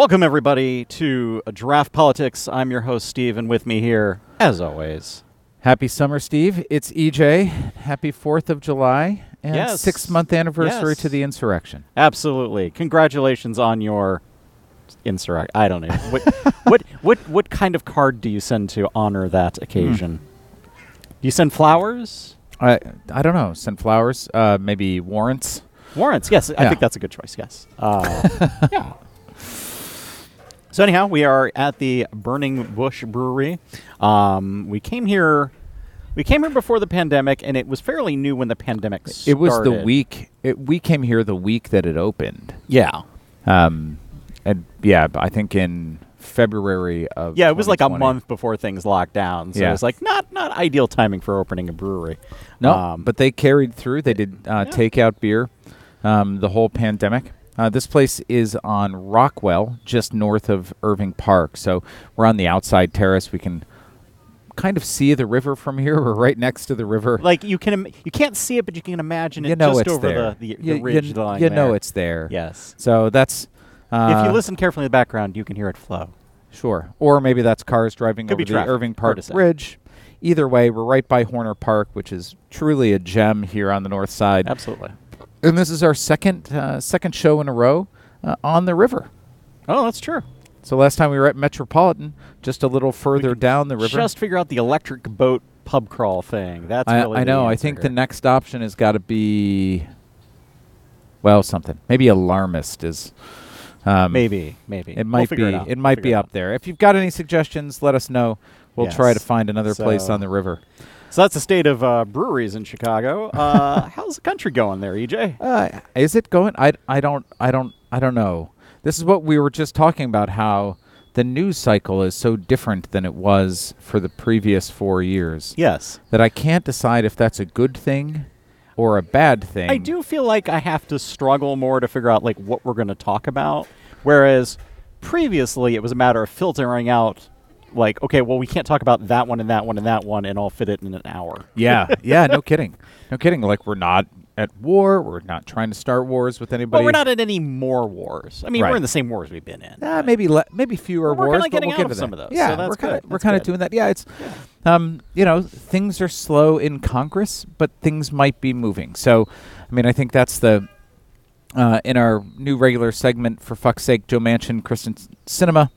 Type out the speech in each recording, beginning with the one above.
Welcome, everybody, to Draft Politics. I'm your host, Steve, and with me here, as always, Happy summer, Steve. It's EJ. Happy 4th of July and Yes. six month anniversary Yes. to the insurrection. absolutely. Congratulations on your insurrection. I don't know. What, what, what, what kind of card do you send to honor that occasion? Do you send flowers? I, I don't know. Send flowers, uh, maybe warrants. Warrants, yes. I think that's a good choice, yes. Uh, yeah. So, anyhow, we are at the Burning Bush Brewery. Um, we came here. We came here before the pandemic, and it was fairly new when the pandemic started. It was the week, it, we came here the week that it opened. Yeah. Um, and yeah, I think in February of. Yeah, it was like a month before things locked down. So it was like not not ideal timing for opening a brewery. No, Um, but they carried through. They did uh, Yeah. take out beer um, the whole pandemic. Uh, this place is on Rockwell, just north of Irving Park. So we're on the outside terrace. We can kind of see the river from here. We're right next to the river. like you can im- you can't see it, but you can imagine it you know just it's over there. the the, the you, you- line. you know there. it's there. yes. So that's. Uh, if you listen carefully in the background, you can hear it flow. Sure. Or maybe that's cars driving Could over the traffic, Irving Park. Bridge. Either way, we're right by Horner Park, which is truly a gem here on the north side. Absolutely. And this is our second uh, second show in a row uh, on the river. Oh, that's true. So last time we were at Metropolitan, just a little further down the river. Just figure out the electric boat pub crawl thing. That's I, really I know. I think here. the next option has got to be, well, something. Maybe alarmist is. Um, maybe maybe It We'll might be. It. It, might Figure be up out. there. If you've got any suggestions, let us know. We'll try to find another place on the river. So that's the state of uh, breweries in Chicago. Uh, how's the country going there, EJ? Uh, is it going? I, I don't I don't I don't know. This is what we were just talking about. How the news cycle is so different than it was for the previous four years Yes. that I can't decide if that's a good thing or a bad thing. I do feel like I have to struggle more to figure out like what we're going to talk about, whereas previously it was a matter of filtering out, like, okay, well, we can't talk about that one and that one and that one, and I'll fit it in an hour. Yeah, yeah, no kidding, no kidding. Like we're not at war. We're not trying to start wars with anybody. But we're not in any more wars. I mean, Right. we're in the same wars we've been in. Uh, maybe le- maybe fewer We're wars, but we'll get of to some of those, Yeah, so that's we're kind of we're kind of doing that. Yeah, it's um, you know, things are slow in Congress, but things might be moving. So, I mean, I think that's the uh, in our new regular segment for fuck's sake, Joe Manchin, Kyrsten Sinema.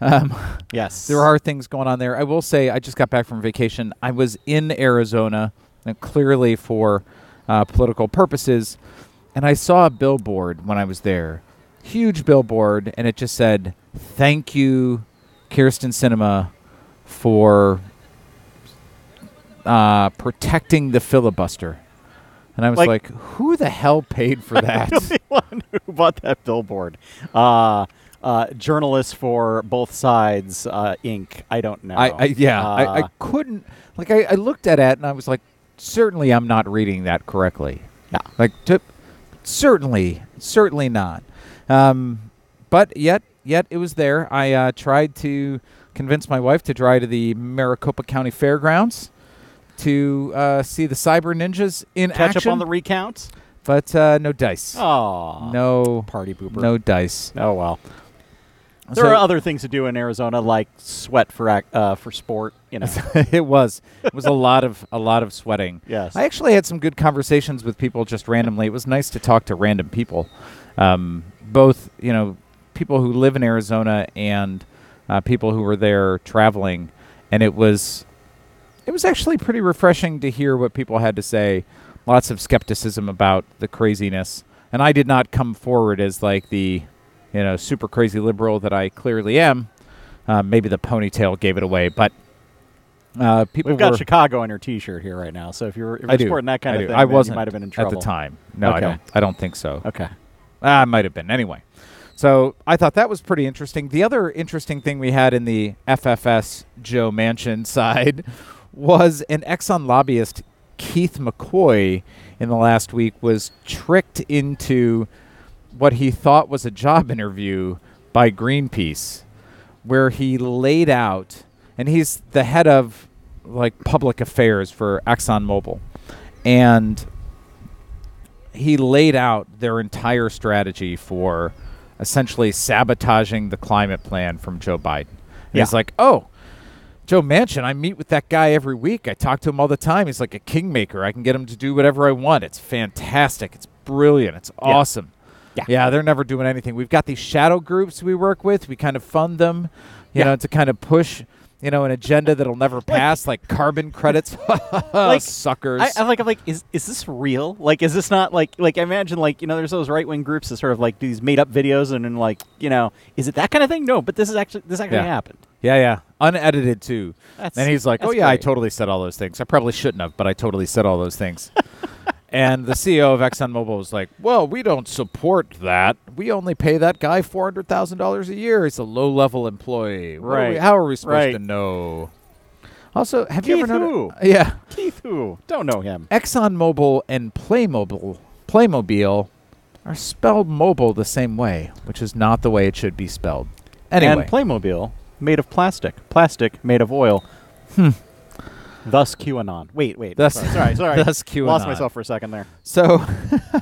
Um, Yes. there are things going on there. I will say, I just got back from vacation. I was in Arizona, and clearly for uh, political purposes, and I saw a billboard when I was there, huge billboard, and it just said, "Thank you, Kyrsten Sinema, for uh, protecting the filibuster." And I was Like- like, "Who the hell paid for that?" the one who bought that billboard. Uh, uh, journalists for both sides, uh, Inc. I don't know. I, I yeah, I, I Uh, couldn't like I, I looked at it and I was like, certainly I'm not reading that correctly. Yeah. Like to, certainly, certainly not. Um, but yet, yet it was there. I uh, tried to convince my wife to drive to the Maricopa County Fairgrounds to uh, see the Cyber Ninjas in catch action, up on the recount. but uh, no dice. Oh, No, party pooper. no dice. Oh well. There So- are other things to do in Arizona, like sweat for ac- uh, for sport. You know. it was. It was a lot of a lot of sweating. yes. I actually had some good conversations with people just randomly. It was nice to talk to random people, um, both you know people who live in Arizona and uh, people who were there traveling, and it was it was actually pretty refreshing to hear what people had to say. Lots of skepticism about the craziness, and I did not come forward as like the you know super crazy liberal that I clearly am. Uh, maybe the ponytail gave it away, but uh, people We've got were, Chicago on your T-shirt here right now, so if you're, if you're I do. sporting that kind I of do. thing, I wasn't you might have been in trouble at the time. No, I don't. I don't think so. Okay. Ah, I might have been. Anyway, so I thought that was pretty interesting. The other interesting thing we had in the FFS Joe Manchin side was an Exxon lobbyist, Keith McCoy, in the last week was tricked into what he thought was a job interview by Greenpeace, where he laid out, and he's the head of like public affairs for ExxonMobil, and he laid out their entire strategy for essentially sabotaging the climate plan from Joe Biden. Yeah. He's like, oh, Joe Manchin, I meet with that guy every week. I talk to him all the time. He's like a kingmaker. I can get him to do whatever I want. It's fantastic. It's brilliant. It's awesome. Yeah. Yeah, they're never doing anything. We've got these shadow groups we work with. We kind of fund them, you Yeah. know, to kind of push, you know, an agenda that'll never pass, like carbon credits. Like, suckers. I, I'm like, I'm like, is is this real? Like, is this not like, like I imagine, like, you know, there's those right wing groups that sort of like do these made up videos, and then like, you know, is it that kind of thing? No, but this is actually this actually Yeah. happened. yeah, yeah, unedited too. That's, And he's like, "Oh yeah, I totally said all those things. I probably shouldn't have, but I totally said all those things." and the CEO of ExxonMobil was like, "Well, we don't support that. We only pay that guy four hundred thousand dollars a year. He's a low-level employee. What are we- Right. how are we supposed Right. to know?" Also, have you Keith ever who? Yeah, Keith who don't know him. ExxonMobil and Playmobil, Playmobil, are spelled mobile the same way, which is not the way it should be spelled. Anyway, And Playmobil made of plastic, plastic made of oil. Hmm. Thus QAnon. Wait, wait. Thus- sorry, sorry. sorry. thus QAnon. Lost myself for a second there. So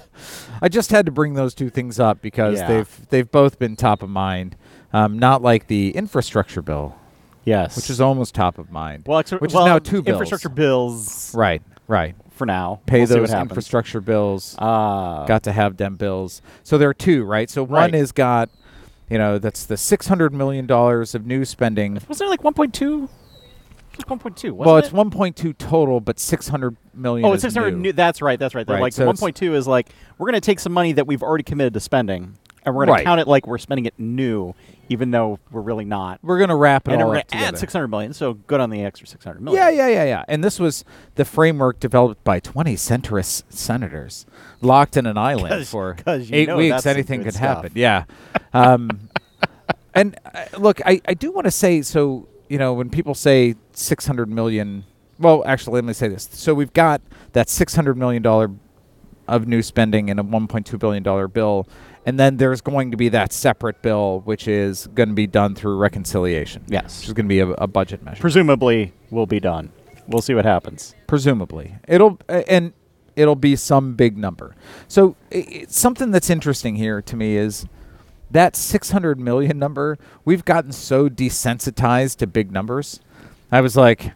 I just had to bring those two things up because Yeah. they've they've both been top of mind. Um, not like the infrastructure bill, Yes. which is almost top of mind. well, which is now two bills. Infrastructure bills right, right. for now. Pay We'll those infrastructure bills. Ah. got to have them bills. So there are two, right? So one Right. is got, you know, that's the six hundred million dollars of new spending. Was there like 1.2? It was 1.2. Wasn't well, it's it? one point two total, but 600 million. Oh, it's 600. new. new. That's right. That's right. Right, Like so 1.2 is like we're going to take some money that we've already committed to spending, and we're going Right. to count it like we're spending it new, even though we're really not. We're gonna wrap it And all we're up going to add together. 600 million. So good on the extra 600 million. Yeah, yeah, yeah, yeah. And this was the framework developed by 20 centrist senators locked in an island 'Cause- for 'cause eight weeks. Anything could stuff. happen. Yeah. Um, and uh, look, I, I do want to say so, you know, when people say 600 million, well, actually, let me say this. So we've got that $600 million of new spending in a $1.2 billion bill. And then there's going to be that separate bill, which is going to be done through reconciliation. Yes. Which is going to be a, a budget measure. Presumably, will be done. We'll see what happens. presumably it'll uh, and it'll be some big number so i i- something that's interesting here to me is that 600 million number we've gotten so desensitized to big numbers. I was like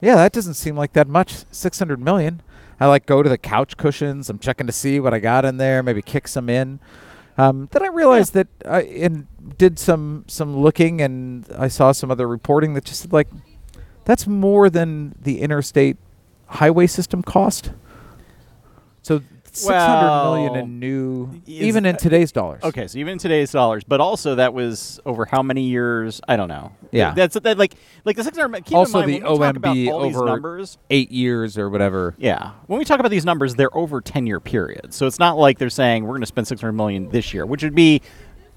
yeah that doesn't seem like that much 600 million. I like go to the couch cushions. I'm checking to see what i got in there maybe kick some in. Um, then i realized that i and did some some looking and i saw some other reporting that just said like that's more than the interstate highway system cost. So six hundred million Well, in new, even in today's dollars. Okay, so even in today's dollars, but also that was over how many years? I don't know. Yeah. that's that. Like, like the 600. Keep Also in mind, the when we talk about OMB these over- numbers. eight years or whatever. Yeah. When we talk about these numbers, they're over 10 year periods. So it's not like they're saying we're going to spend 600 million this year, which would be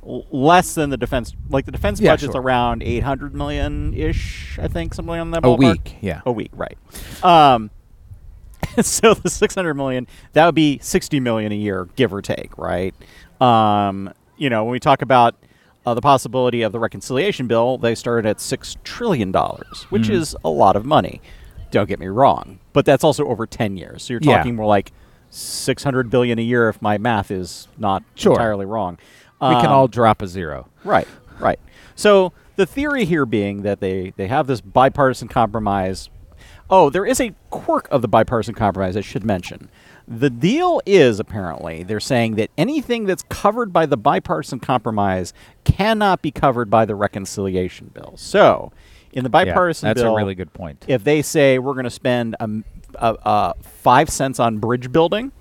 less than the defense like the defense Yeah, budget's sure. around 800 million ish, I think, something on that A ballpark. week, yeah. A week, right. Um so the 600 million, that would be 60 million a year, give or take, right? Um, you know, when we talk about uh, the possibility of the reconciliation bill, they started at six trillion dollars, which Mhm. is a lot of money. Don't get me wrong, but that's also over 10 years. So you're Yeah. talking more like 600 billion a year if my math is not Sure. entirely wrong. We can Um, all drop a zero. Right, right. So the theory here being that they, they have this bipartisan compromise. Oh, there is a quirk of the bipartisan compromise I should mention. The deal is apparently they're saying that anything that's covered by the bipartisan compromise cannot be covered by the reconciliation bill. So, in the bipartisan yeah, that's bill, a really good point. if they say we're going to spend a, uh, uh, five cents on bridge building,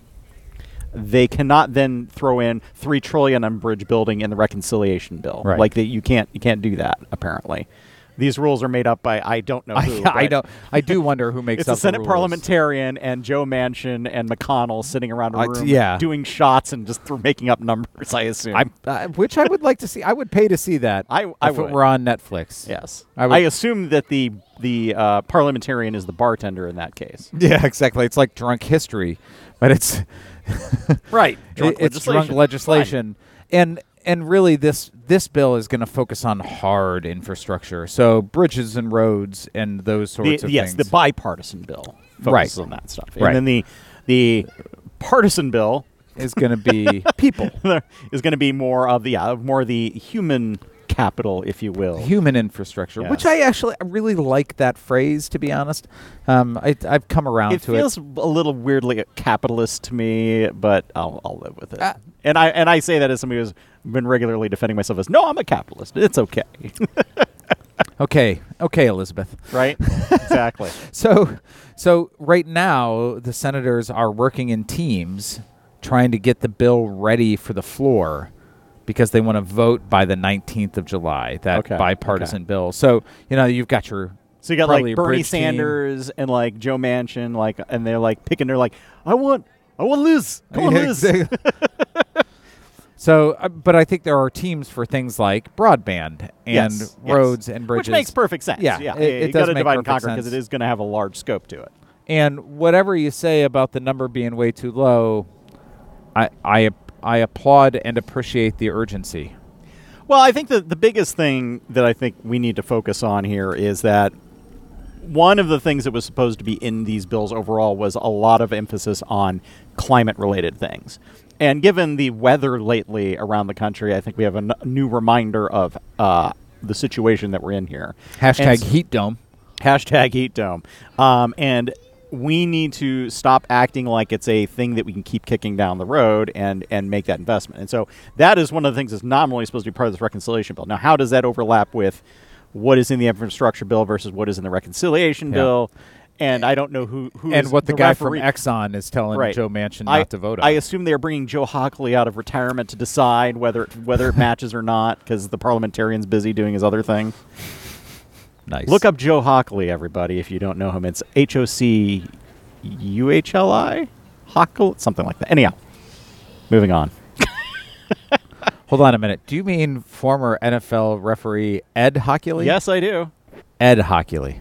they cannot then throw in three trillion on bridge building in the reconciliation bill. Right. Like that, you can't you can't do that. Apparently, these rules are made up by I don't know who. I, I don't. I do wonder who makes It's up a Senate the rules. parliamentarian and Joe Manchin and McConnell sitting around a I- room, yeah. doing shots and just making up numbers. I assume. I, uh, which I would like to see. I would pay to see that. I- I if would. it were on Netflix. yes, I I, assume that the the uh, parliamentarian is the bartender in that case. Yeah, exactly. It's like drunk history, but it's Right. It- it's drunk legislation, and and really this this bill is going to focus on hard infrastructure, so bridges and roads and those sorts the, of yes, things. the bipartisan bill Right. focuses on that stuff, Right. and then the the partisan bill is going to be people, is going to be more of the uh, more the human capital, if you will. human infrastructure, which I actually I really like that phrase. To be honest, um, I, I've come around It to feels it. Feels a little weirdly capitalist to me, but I'll, I'll live with it. Uh, and I and I say that as somebody who's been regularly defending myself as no, I'm a capitalist. It's okay, Okay, okay, Elizabeth. right? exactly. So, so right now the senators are working in teams, trying to get the bill ready for the floor, because they want to vote by the 19th of July. That Okay, bipartisan okay. bill. So you know you've got your So you got like Bernie bridge team. Sanders and like Joe Manchin, like, and they're like picking. They're like, I want, I want Liz. Come on, Liz. so, uh, but I think there are teams for things like broadband and Yes, yes. roads and bridges. Which makes perfect sense. Yeah, yeah. it- it does make divide and perfect conquer because it is going to have a large scope to it. And whatever you say about the number being way too low, I I I applaud and appreciate the urgency. Well, I think that the biggest thing that I think we need to focus on here is that one of the things that was supposed to be in these bills overall was a lot of emphasis on climate related things. And given the weather lately around the country, I think we have a n- new reminder of uh, the situation that we're in here. Hashtag s- heat dome. Hashtag heat dome. Um, and we need to stop acting like it's a thing that we can keep kicking down the road and, and make that investment. And so that is one of the things that's nominally supposed to be part of this reconciliation bill. Now, how does that overlap with what is in the infrastructure bill versus what is in the reconciliation Yeah. bill? And I don't know who, who And what the, guy referee. from Exxon is telling Right. Joe Manchin I, not to vote on. I assume they're bringing Joe Hochuli out of retirement to decide whether whether it matches or not because the parliamentarian's busy doing his other thing. nice. Look up Joe Hochuli, everybody, if you don't know him. It's H O C U H L I? Hochuli? Something like that. Anyhow, moving on. Hold on a minute. Do you mean former NFL referee Ed Hochuli? Yes, I do. Ed Hochuli.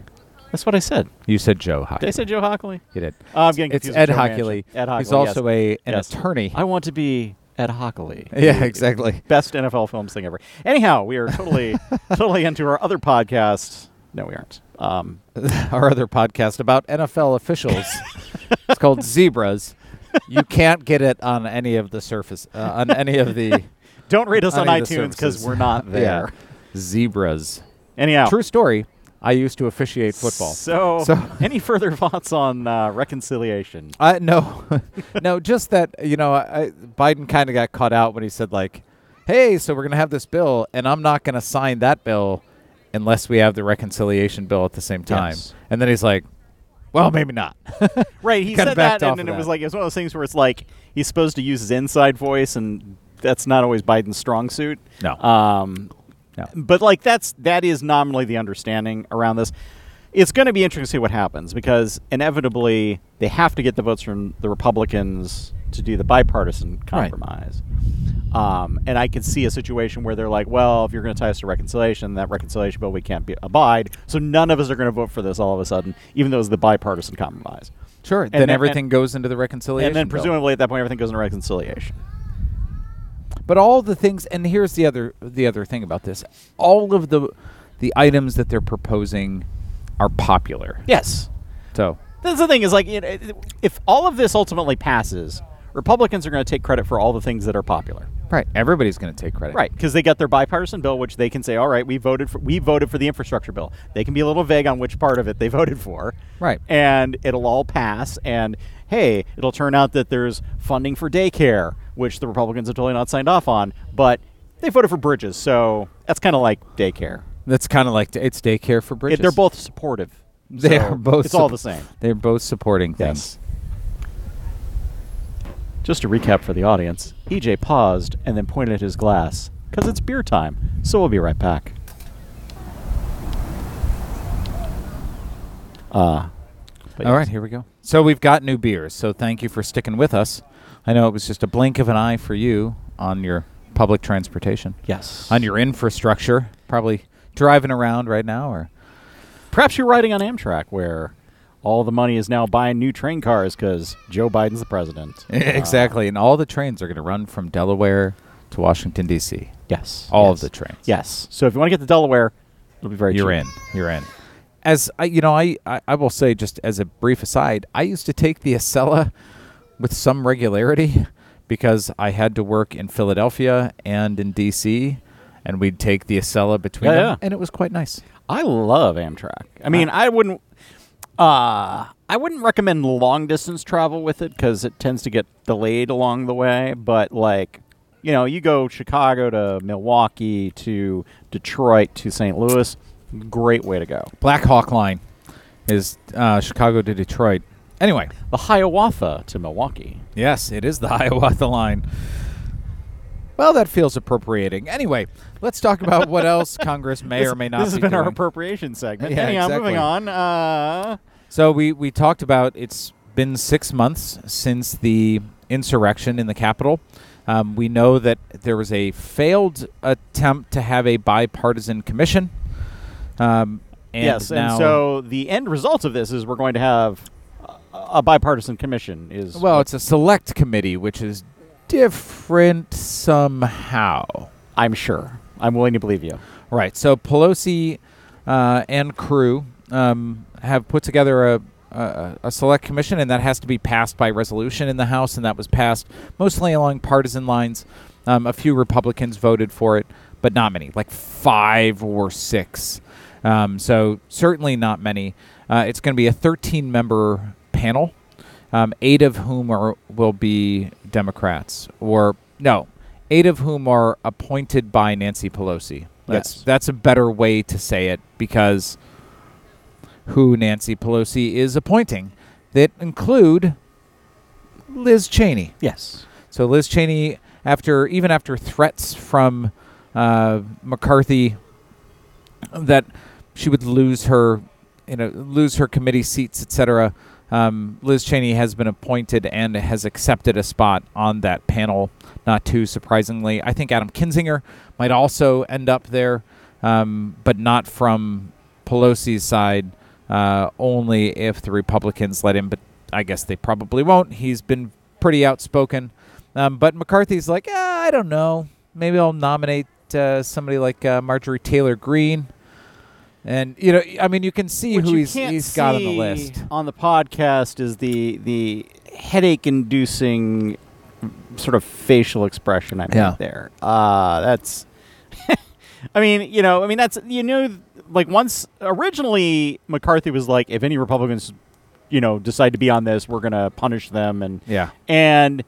That's what I said. You said Joe Did Hochuli. I say Joe Hochuli? You did. Oh, I'm getting it's confused Ed with Joe Hochuli. Manchin. Ed Hochuli. He's also yes. a an Yes. attorney. I want to be Ed Hochuli. yeah, exactly. Best NFL films thing ever. Anyhow, we are totally, totally into our other podcast. No, we aren't. Um, Our other podcast about NFL officials. it's called Zebras. You can't get it on any of the surface uh, on any of the don't rate us on any of the iTunes because services. we're not there. Yeah. Zebras. Anyhow, True story. I used to officiate football. So, So- any further thoughts on uh, reconciliation? Uh, no, no, just that you know, I, Biden kind of got caught out when he said like, "Hey, so we're gonna have this bill, and I'm not gonna sign that bill unless we have the reconciliation bill at the same time." Yes. And then he's like, "Well, maybe not." Right, he said that, and of it was like it was one of those things where it's like he's supposed to use his inside voice, and that's not always Biden's strong suit. No. Um, No. but like that's that is nominally the understanding around this. It's going to be interesting to see what happens because inevitably they have to get the votes from the Republicans to do the bipartisan Right. compromise. Um, and I can see a situation where they're like, well, if you're going to tie us to reconciliation, that reconciliation bill we can't be, abide. So none of us are going to vote for this all of a sudden, even though it's the bipartisan compromise. Sure. then- then everything goes into the reconciliation. And then bill. presumably at that point, everything goes into reconciliation. But all the things, and here's the other the other thing about this: all of the the items that they're proposing are popular. Yes. So That's the thing is like, you know, if all of this ultimately passes, Republicans are going to take credit for all the things that are popular. right, everybody's going to take credit. Right, because they got their bipartisan bill, which they can say, "All right, we voted for we voted for the infrastructure bill." They can be a little vague on which part of it they voted for, Right. And it'll all pass. And hey, it'll turn out that there's funding for daycare, which the Republicans have totally not signed off on, but they voted for bridges, so that's kind of like daycare. That's kind of like it's daycare for It, bridges. they're both supportive. They So are both. It's all the same. They're both supporting Yes. things. Just to recap for the audience, EJ paused and then pointed at his glass because it's beer time. So we'll be right back. Uh, All yes. right, here we go. So we've got new beers. So thank you for sticking with us. I know it was just a blink of an eye for you on your public transportation, Yes. on your infrastructure. Probably driving around right now, or Perhaps you're riding on Amtrak where all the money is now buying new train cars because Joe Biden's the president. exactly. And all the trains are going to run from Delaware to Washington D.C. Yes. All yes. of the trains. Yes. So if you want to get to Delaware, it'll be very You're cheap. in. You're in. As I, you know, I, I I will say just as a brief aside, I used to take the Acela with some regularity because I had to work in Philadelphia and in D.C. and we'd take the Acela between Yeah, them, yeah. and it was quite nice. I love Amtrak. I mean, I wouldn't. Uh, I wouldn't recommend long distance travel with it because it tends to get delayed along the way. But like, you know, you go Chicago to Milwaukee to Detroit to St. Louis, great way to go. Black Hawk Line is uh, Chicago to Detroit. Anyway, The Hiawatha to Milwaukee. yes, it is the Hiawatha line. Well, that feels appropriating. Anyway, let's talk about what else Congress may this, or may not This has be been our doing. appropriation segment. Yeah, Anyhow, exactly. moving on. Uh, So we we talked about it's been six months since the insurrection in the Capitol. Um, we know that there was a failed attempt to have a bipartisan commission. Um, and yes, and so the end result of this is we're going to have a, bipartisan commission. Is well, it's a select committee, which is different somehow. I'm sure. I'm willing to believe you. Right. So Pelosi uh, and crew um, have put together a, a a select commission, and that has to be passed by resolution in the House, and that was passed mostly along partisan lines. Um, a few Republicans voted for it, but not many, like five or six. Um, so certainly not many. Uh, it's going to be a 13-member panel, um, eight of whom are will be Democrats, or no, eight of whom are appointed by Nancy Pelosi. That's Yes. that's a better way to say it because who Nancy Pelosi is appointing that include Liz Cheney. Yes. So Liz Cheney, after even after threats from uh, McCarthy that she would lose her, you know, lose her committee seats, etc. Um, Liz Cheney has been appointed and has accepted a spot on that panel. Not too surprisingly, I think Adam Kinzinger might also end up there, um, but not from Pelosi's side. Uh, only if the Republicans let him, but I guess they probably won't. He's been pretty outspoken. Um, but McCarthy's like, ah, I don't know. Maybe I'll nominate uh, somebody like uh, Marjorie Taylor Greene. And you know, I mean, you can see What who he's he's got on the list. on the podcast is the the headache-inducing sort of facial expression I made Yeah. there. Uh, that's. I mean, you know, I mean that's you know, like once originally McCarthy was like, if any Republicans, you know, decide to be on this, we're gonna punish them, and Yeah, and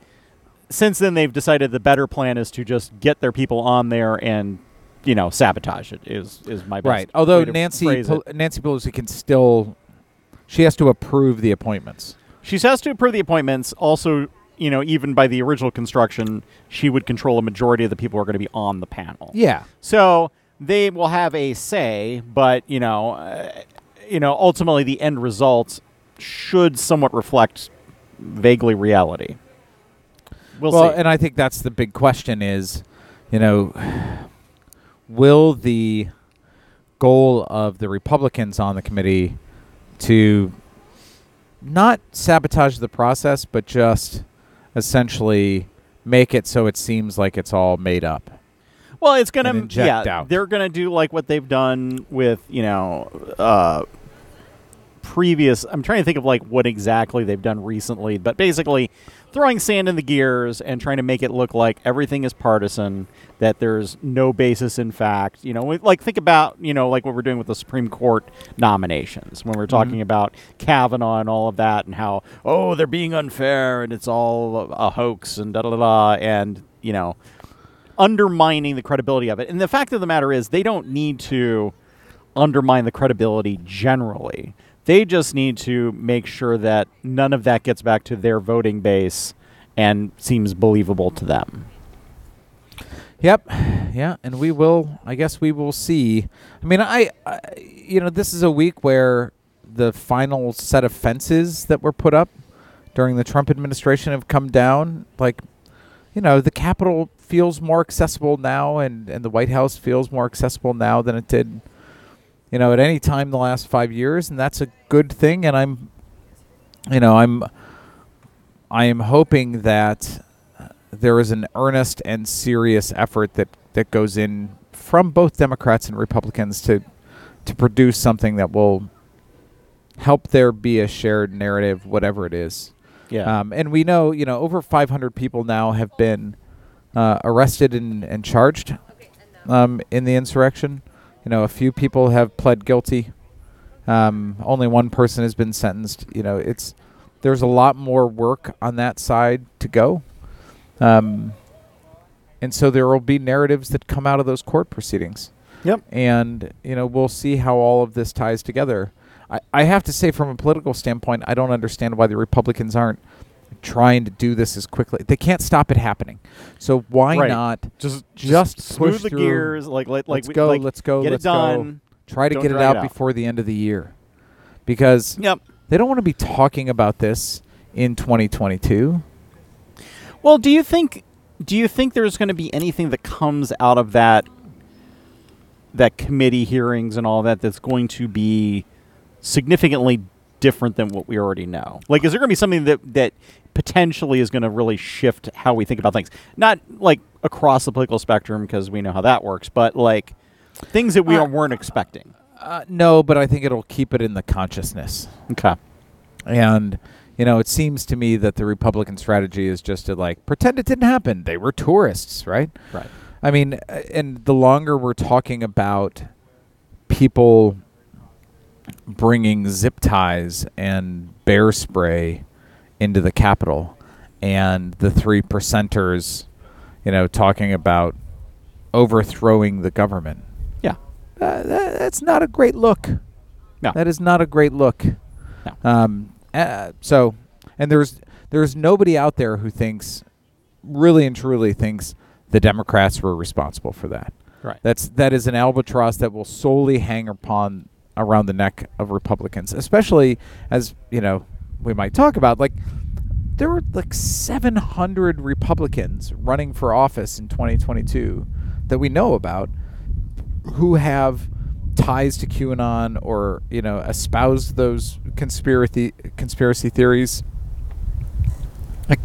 since then they've decided the better plan is to just get their people on there and you know sabotage it is is my best right. Although Nancy. Pel- Nancy Pelosi can still, she has to approve the appointments. She has to approve the appointments. Also, you know, even by the original construction, she would control a majority of the people who are going to be on the panel. Yeah, So they will have a say, but you know, uh, you know, ultimately the end result should somewhat reflect vaguely reality. We'll, well, see. and I think that's the big question: is, you know, will the goal of the Republicans on the committee to not sabotage the process, but just essentially make it so it seems like it's all made up? Well, it's gonna yeah. doubt. They're gonna do like what they've done with you know uh, previous. I'm trying to think of like what exactly they've done recently, but basically throwing sand in the gears and trying to make it look like everything is partisan. That there's no basis in fact. You know, we- like think about you know like what we're doing with the Supreme Court nominations when we're talking mm-hmm. about Kavanaugh and all of that and how oh they're being unfair and it's all a hoax and da da da and you know undermining the credibility of it. And the fact of the matter is, they don't need to undermine the credibility generally. They just need to make sure that none of that gets back to their voting base and seems believable to them. Yep. Yeah, and we will I guess we will see. I mean, I, I you know, this is a week where the final set of fences that were put up during the Trump administration have come down. Like, you know, the Capitol feels more accessible now and and the White House feels more accessible now than it did you know, at any time in the last 5 years, and that's a good thing and I'm you know, I'm I am hoping that there is an earnest and serious effort that, that goes in from both Democrats and Republicans to to produce something that will help there be a shared narrative, whatever it is. Yeah. Um, and we know, you know, over 500 people now have been uh, arrested and, and charged um, in the insurrection. You know, a few people have pled guilty. Um, only one person has been sentenced. You know, it's there's a lot more work on that side to go. Um, and so there will be narratives that come out of those court proceedings. Yep. And, you know, we'll see how all of this ties together. I, I have to say, from a political standpoint, I don't understand why the Republicans aren't trying to do this as quickly. They can't stop it happening. So why Right. not Just just smooth push the through. gears. Like let like let's we- go, like, let's go, Get let's it done. try to Don't get it out, it out. before the end of the year? Because Yep. they don't want to be talking about this in 2022. Well, do you think do you think there's going to be anything that comes out of that that committee hearings and all that that's going to be significantly different than what we already know? Like is there going to be something that that potentially is going to really shift how we think about things? Not like across the political spectrum because we know how that works, but like things that we Uh, weren't expecting. Uh, no, but I think it'll keep it in the consciousness. Okay. And you know, it seems to me that the Republican strategy is just to like pretend it didn't happen. They were tourists, right? Right. I mean, uh, and the longer we're talking about people bringing zip ties and bear spray into the Capitol, and the three percenters, you know, talking about overthrowing the government, Yeah. uh, that, that's not a great look. No. That is not a great look. No. Um, uh, so, and there's there's nobody out there who thinks, really and truly thinks the Democrats were responsible for that. Right. That's that is an albatross that will solely hang upon around the neck of Republicans, especially as you know we might talk about like there were like 700 Republicans running for office in 2022 that we know about who have ties to QAnon or you know espouse those conspiracy conspiracy theories. Like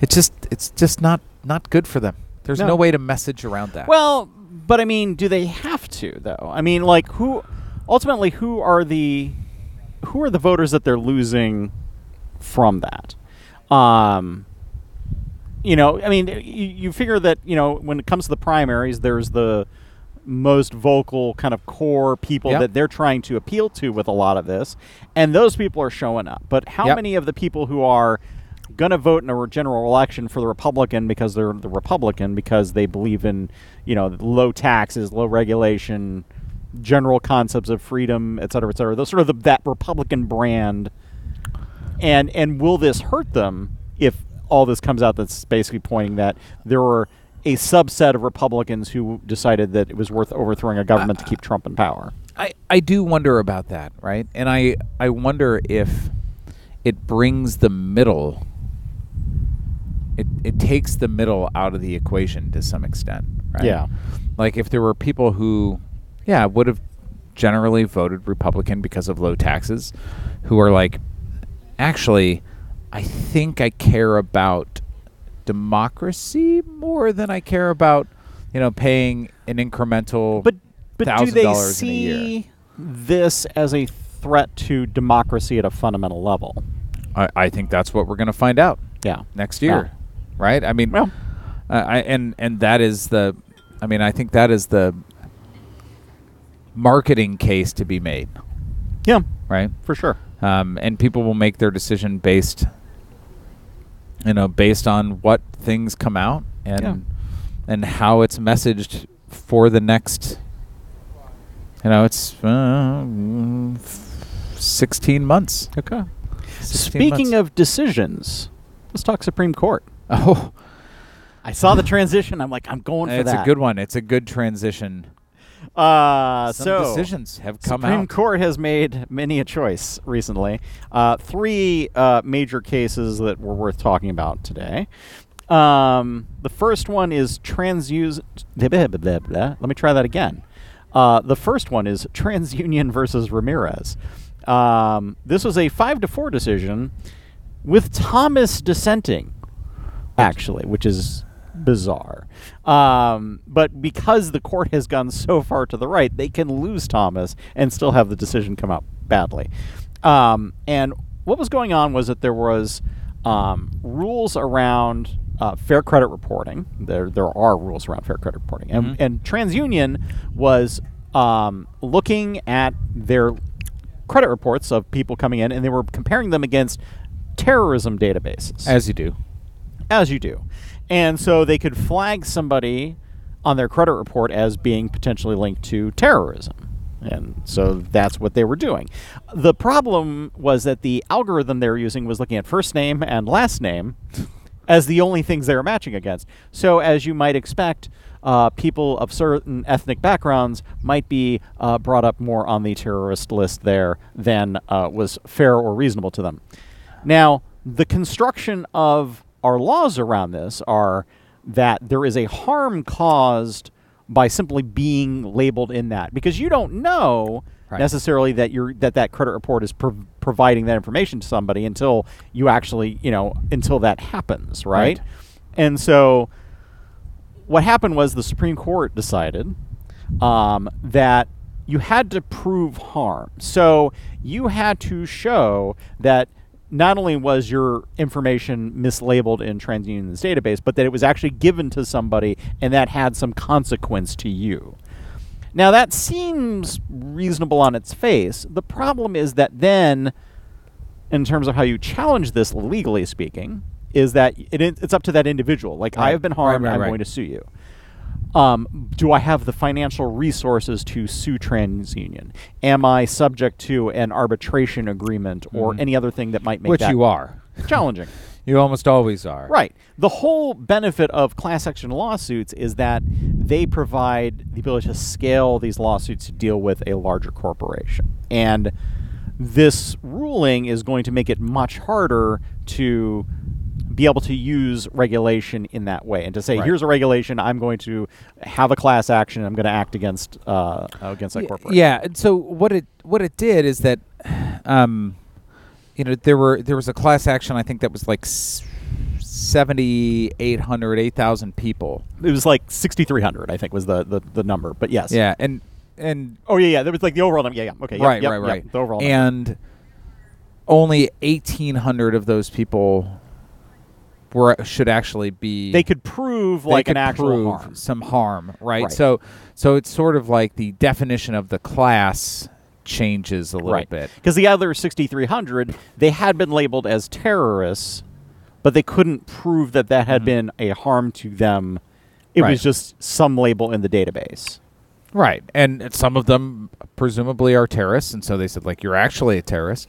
it's just it's just not not good for them. There's No. no, way to message around that. Well, but I mean, do they have to though? I mean, like who ultimately who are the who are the voters that they're losing from that? Um you know, I mean, you, you figure that, you know, when it comes to the primaries, there's the most vocal kind of core people Yep. that they're trying to appeal to with a lot of this, and those people are showing up. But how Yep. many of the people who are going to vote in a general election for the Republican because they're the Republican because they believe in, you know, low taxes, low regulation, general concepts of freedom, et cetera, et cetera. Those sort of the, that Republican brand. And and will this hurt them if all this comes out that's basically pointing that there were a subset of Republicans who decided that it was worth overthrowing a government to keep Trump in power? I, I do wonder about that, right? And I I wonder if it brings the middle it it takes the middle out of the equation to some extent, right? Yeah. Like if there were people who yeah, would have generally voted Republican because of low taxes who are like actually I think I care about democracy more than I care about, you know, paying an incremental But but do they dollars in a year. see this as a threat to democracy at a fundamental level? I, I think that's what we're going to find out Yeah. next year, right? I mean, Well, uh, I and and that is the, I mean, I think that is the marketing case to be made, yeah, right? for sure. Um, and people will make their decision based, you know, based on what things come out and Yeah. and how it's messaged for the next. You know, it's uh, sixteen months. Okay. 16 Speaking months. of decisions, let's talk Supreme Court. oh, I saw the transition. I'm like, I'm going for it's that. a good one. It's a good transition. Uh, Some so decisions have come Supreme out. Court has made many a choice recently. Uh, three uh, major cases that were worth talking about today. Um, the first one is transuse. Let me try that again. Uh, the first one is TransUnion versus Ramirez. Um, this was a five to four decision with Thomas dissenting, actually, which is bizarre. Um, but because the court has gone so far to the right, they can lose Thomas and still have the decision come out badly. Um, and what was going on was that there was um, rules around uh, fair credit reporting. There, there are rules around fair credit reporting, and, Mhm. and TransUnion was um, looking at their credit reports of people coming in, and they were comparing them against terrorism databases As you do. as you do. And so they could flag somebody on their credit report as being potentially linked to terrorism. And so that's what they were doing. The problem was that the algorithm they were using was looking at first name and last name as the only things they were matching against. So, as you might expect, uh, people of certain ethnic backgrounds might be uh, brought up more on the terrorist list there than uh, was fair or reasonable to them. Now, the construction of our laws around this are that there is a harm caused by simply being labeled in that because you don't know Right. necessarily that you're that that credit report is prov- providing that information to somebody until you actually you know until that happens right, Right. and so what happened was the Supreme Court decided um, that you had to prove harm. So you had to show that not only was your information mislabeled in TransUnion's database, but that it was actually given to somebody and that had some consequence to you. Now that seems reasonable on its face. The problem is that then, in terms of how you challenge this legally speaking, is that it, it's up to that individual. Like I have been Right, harmed, right, I'm right. going to sue you. Um, do I have the financial resources to sue TransUnion? Am I subject to an arbitration agreement or Mhm. any other thing that might make Which that you are. challenging? You almost always are. Right. The whole benefit of class action lawsuits is that they provide the ability to scale these lawsuits to deal with a larger corporation. And this ruling is going to make it much harder to be able to use regulation in that way and to say Right. here's a regulation i'm going to have a class action i'm going to act against uh, against that corporation Yeah. And so what it what it did is that, um, you know, there were there was a class action. I think that was like s- 7,800, 8,000 people. it was like 6300 i think was the, the, the number but yes Yeah, and and oh yeah yeah there was like the overall number yeah yeah okay yep, right, yep, right, yep, right. the overall number. and only 1,800 of those people were should actually be they could prove they like could an actual prove harm. some harm, right? Right. So so it's sort of like the definition of the class changes a little right. bit. Because the other 6,300, they had been labeled as terrorists, but they couldn't prove that that had Mhm. been a harm to them. It Right. was just some label in the database. Right. And some of them presumably are terrorists, and so they said like you're actually a terrorist.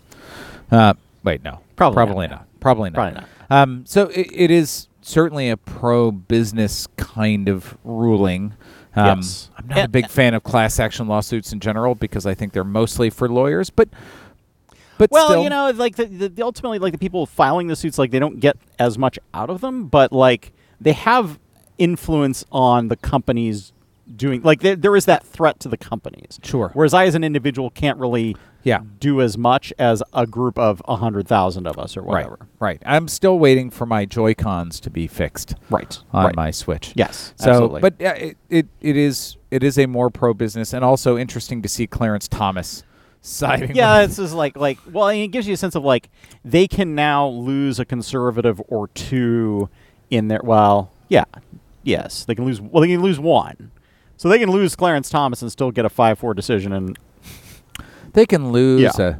Uh, wait, no, Probably probably not. not. Probably not. Probably not. Um, so it, it is certainly a pro-business kind of ruling. Um, Yes. I'm not a And- big fan of class action lawsuits in general because I think they're mostly for lawyers, but but Well, still, you know, like the, the, the ultimately, like the people filing the suits, like they don't get as much out of them, but like they have influence on the companies doing. Like there, there is that threat to the companies. Sure. Whereas I, as an individual, can't really Yeah. do as much as a group of a hundred thousand of us or whatever. Right, right. I'm still waiting for my Joy Cons to be fixed Right. on right. my Switch. Yes. So, absolutely. but yeah, it, it it is it is a more pro business and also interesting to see Clarence Thomas siding. yeah, it's just like like well, it gives you a sense of like they can now lose a conservative or two in their well, yeah, yes, they can lose. Well, they can lose one, so they can lose Clarence Thomas and still get a five-four decision. And they can lose Yeah. a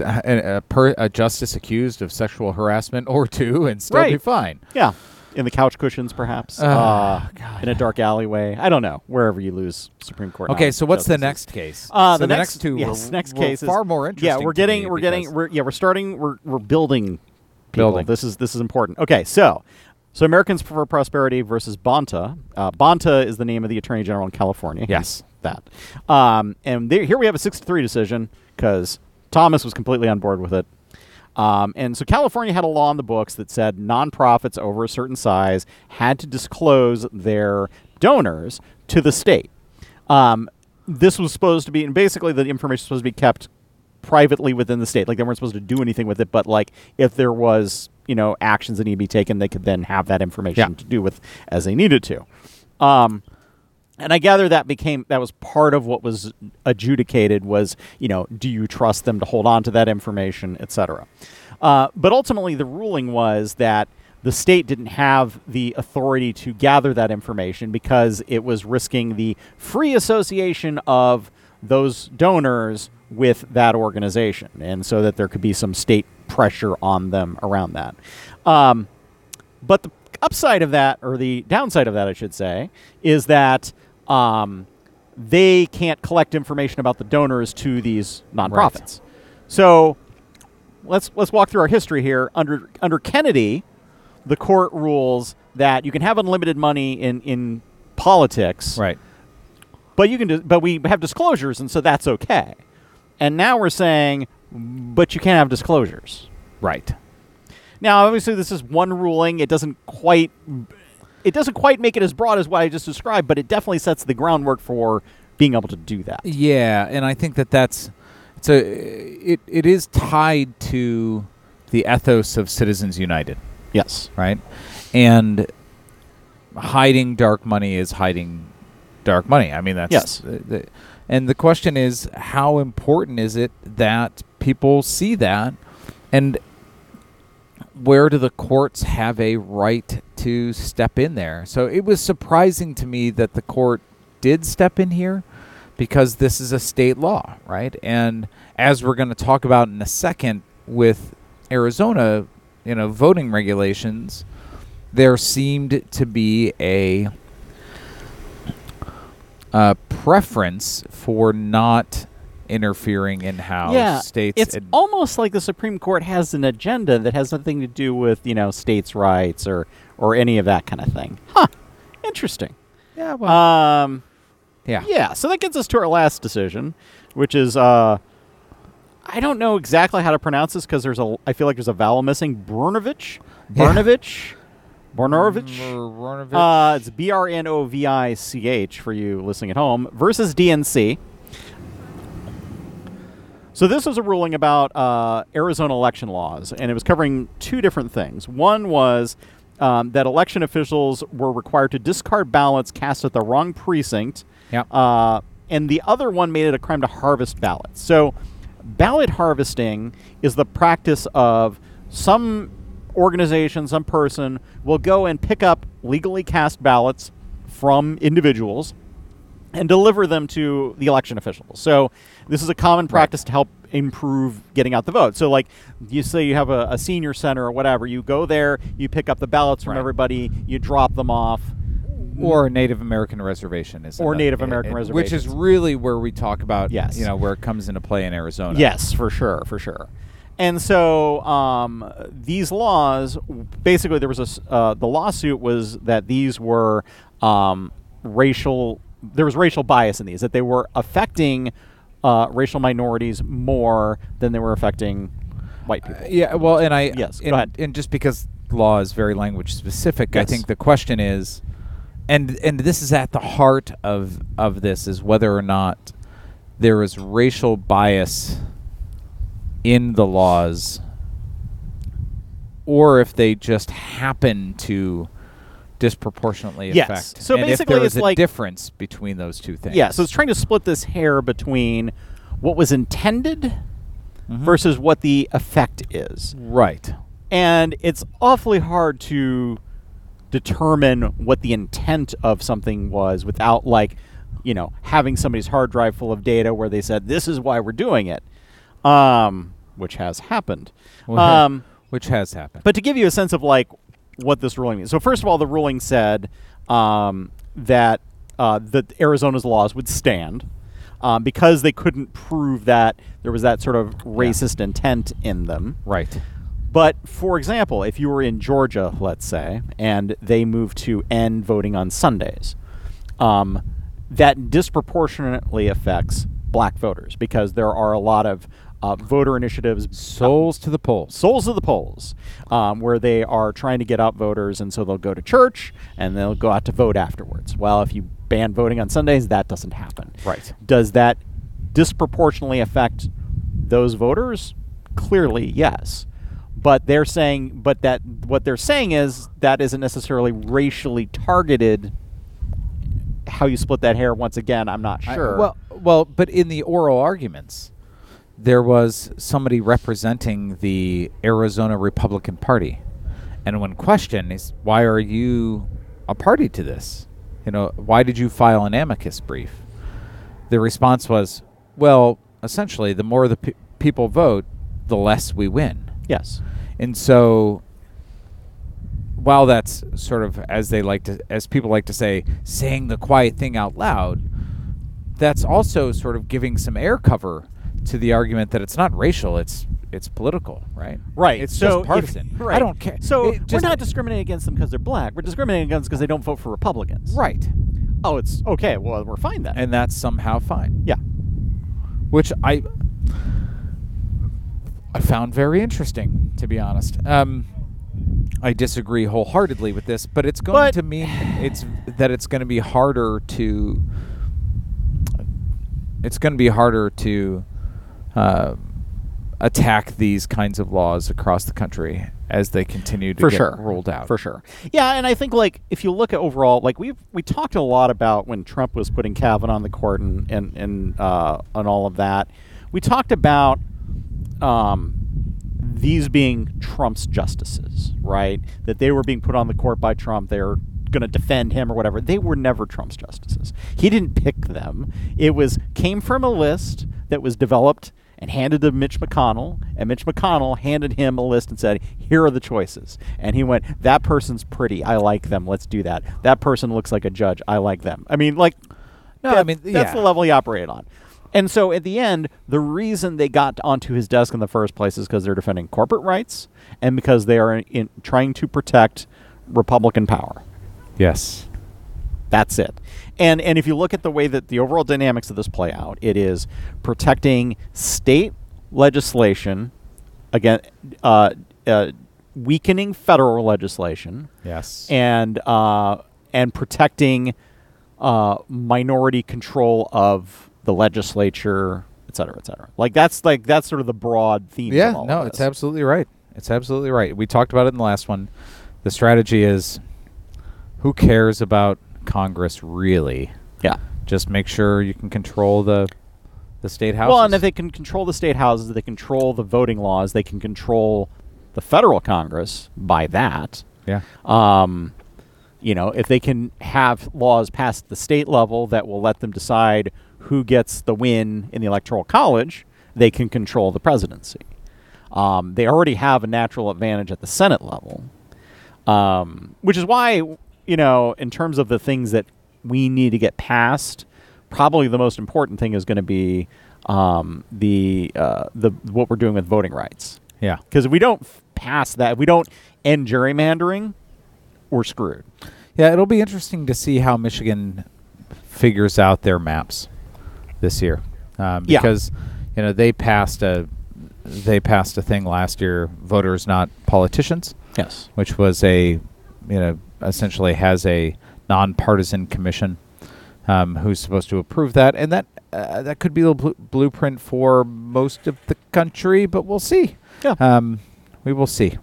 a, a, per, a justice accused of sexual harassment or two and still be Right. fine. yeah, in the couch cushions, perhaps, Ah, uh, in a dark alleyway. I don't know. Wherever you lose Supreme Court. Okay, so what's the justices. next case? Uh, so the, next, two yes, were, next were case is far more interesting. Yeah, we're to getting, me we're getting, we're yeah, we're starting, we're we're building, people. Building. This is this is important. Okay, so so Americans for Prosperity versus Bonta. Uh, Bonta is the name of the Attorney General in California. Yes. that. Um, and there, here we have a six to three decision because Thomas was completely on board with it. Um, and so California had a law in the books that said nonprofits over a certain size had to disclose their donors to the state. Um, this was supposed to be, and basically the information was supposed to be kept privately within the state. Like they weren't supposed to do anything with it, but like if there was, you know, actions that need to be taken, they could then have that information Yeah. to do with as they needed to. Um, and I gather that became that was part of what was adjudicated was you know do you trust them to hold on to that information, et cetera. Uh, but ultimately, the ruling was that the state didn't have the authority to gather that information because it was risking the free association of those donors with that organization, and so that there could be some state pressure on them around that. Um, but the upside of that, or the downside of that, I should say, is that um, they can't collect information about the donors to these nonprofits. So let's let's walk through our history here. Under under Kennedy, the court rules that you can have unlimited money in in politics, Right. but you can dis- but we have disclosures, and so that's okay. And now we're saying, but you can't have disclosures. Right. Now, obviously, this is one ruling. It doesn't quite it doesn't quite make it as broad as what I just described, but it definitely sets the groundwork for being able to do that. Yeah, and I think that that's it's a it it is tied to the ethos of Citizens United, Yes. right? And hiding dark money is hiding dark money. I mean, that's Yes. the- the- and the question is, how important is it that people see that, and where do the courts have a right to step in there? So it was surprising to me that the court did step in here because this is a state law, right? And as we're going to talk about in a second with Arizona, you know, voting regulations, there seemed to be a uh, preference for not interfering in how yeah, states it's ad- almost like the Supreme Court has an agenda that has nothing to do with you know states' rights or or any of that kind of thing. Huh? Interesting. yeah, well, Um, yeah, yeah. So that gets us to our last decision, which is uh, I don't know exactly how to pronounce this because there's a I feel like there's a vowel missing. Brnovich, Yeah. Bornovich. Uh, it's B R N O V I C H for you listening at home versus DNC. So this was a ruling about uh, Arizona election laws, and it was covering two different things. One was um, that election officials were required to discard ballots cast at the wrong precinct, Yep. uh, and the other one made it a crime to harvest ballots. So, ballot harvesting is the practice of some organization, some person will go and pick up legally cast ballots from individuals and deliver them to the election officials. So this is a common practice to help improve getting out the vote. So like you say you have a, a senior center or whatever, you go there, you pick up the ballots from Right. everybody, you drop them off. or Native American reservation is Or another- Native American uh, which is really where we talk about Yes. you know where it comes into play in Arizona. Yes, for sure, for sure. And so um, these laws, basically, there was a uh, the lawsuit was that these were um, racial. There was racial bias in these that they were affecting uh, racial minorities more than they were affecting white people. Yeah, well, and I Yes, go and, ahead. and just because law is very language specific, I think the question is, and and this is at the heart of of this is whether or not there is racial bias in the laws, or if they just happen to disproportionately Yes. affect. So and basically it's like- difference between those two things. Yeah, so it's trying to split this hair between what was intended Mhm. versus what the effect is. right. and it's awfully hard to determine what the intent of something was without like you know having somebody's hard drive full of data where they said this is why we're doing it um, which has happened Well, um, which has happened. but to give you a sense of like what this ruling means so first of all the ruling said um, that uh, that arizona's laws would stand um, because they couldn't prove that there was that sort of racist intent in them right. but for example, if you were in Georgia, let's say, and they moved to end voting on Sundays, um, that disproportionately affects black voters because there are a lot of uh, voter initiatives, Souls to the polls. souls of the polls, um, where they are trying to get out voters, and so they'll go to church and they'll go out to vote afterwards. Well, if you ban voting on Sundays, that doesn't happen. Right. Does that disproportionately affect those voters? Clearly, yes. But they're saying, but that what they're saying is that isn't necessarily racially targeted how you split that hair once again, I'm not I- sure. well, well, but in the oral arguments, there was somebody representing the Arizona Republican Party, and when questioned, is why are you a party to this? You know, why did you file an amicus brief? The response was, well, essentially, the more the pe- people vote, the less we win. yes. And so while that's sort of as they like to as people like to say saying the quiet thing out loud that's also sort of giving some air cover to the argument that it's not racial it's it's political right Right. it's so just if- partisan right. i don't care So It we're not discriminating against them because they're black. We're discriminating against because they don't vote for Republicans. right Oh, it's okay. Well, we're fine then. and that's somehow fine yeah. which I I found very interesting, to be honest. Um, I disagree wholeheartedly with this, but it's going But- to mean it's that it's going to be harder to it's going to be harder to uh, attack these kinds of laws across the country as they continue to for get sure. rolled out. for sure. Yeah and i think like if you look at overall like we we talked a lot about when trump was putting kavanaugh on the court and and and uh and all of that. We talked about um these being trump's justices right? That they were being put on the court by trump they're going to defend him or whatever. They were never trump's justices. He didn't pick them. It was came from a list that was developed and handed to Mitch McConnell, and Mitch McConnell handed him a list and said, "Here are the choices." And he went, "That person's pretty. I like them. Let's do that. That person looks like a judge. I like them." I mean, like, No, I that- mean, that's the level he operated on. And so at the end, the reason they got onto his desk in the first place is because they're defending corporate rights and because they are in, trying to protect Republican power. Yes. That's it. And and if you look at the way that the overall dynamics of this play out, it is protecting state legislation again, uh, uh, weakening federal legislation, Yes. and uh, and protecting uh, minority control of the legislature, et cetera, et cetera. Like that's like that's sort of the broad theme. Yeah, no, it's absolutely right. It's absolutely right. We talked about it in the last one. The strategy is who cares about Congress really? yeah. Just make sure you can control the the state house. Well, and if they can control the state houses, they control the voting laws, they can control the federal Congress by that. yeah. Um, you know, if they can have laws passed at the state level that will let them decide who gets the win in the electoral college, they can control the presidency. Um, they already have a natural advantage at the Senate level, um, which is why, you know, in terms of the things that we need to get passed, probably the most important thing is going to be um, the uh, the what we're doing with voting rights. Yeah. Because if we don't f- pass that, if we don't end gerrymandering, we're screwed. Yeah, it'll be interesting to see how Michigan figures out their maps this year, um, Yeah. because you know they passed a they passed a thing last year, voters not politicians, Yes. which was a you know essentially has a nonpartisan commission um, who's supposed to approve that, and that uh, that could be the blu- blueprint for most of the country, but we'll see. Yeah. Um, we will see.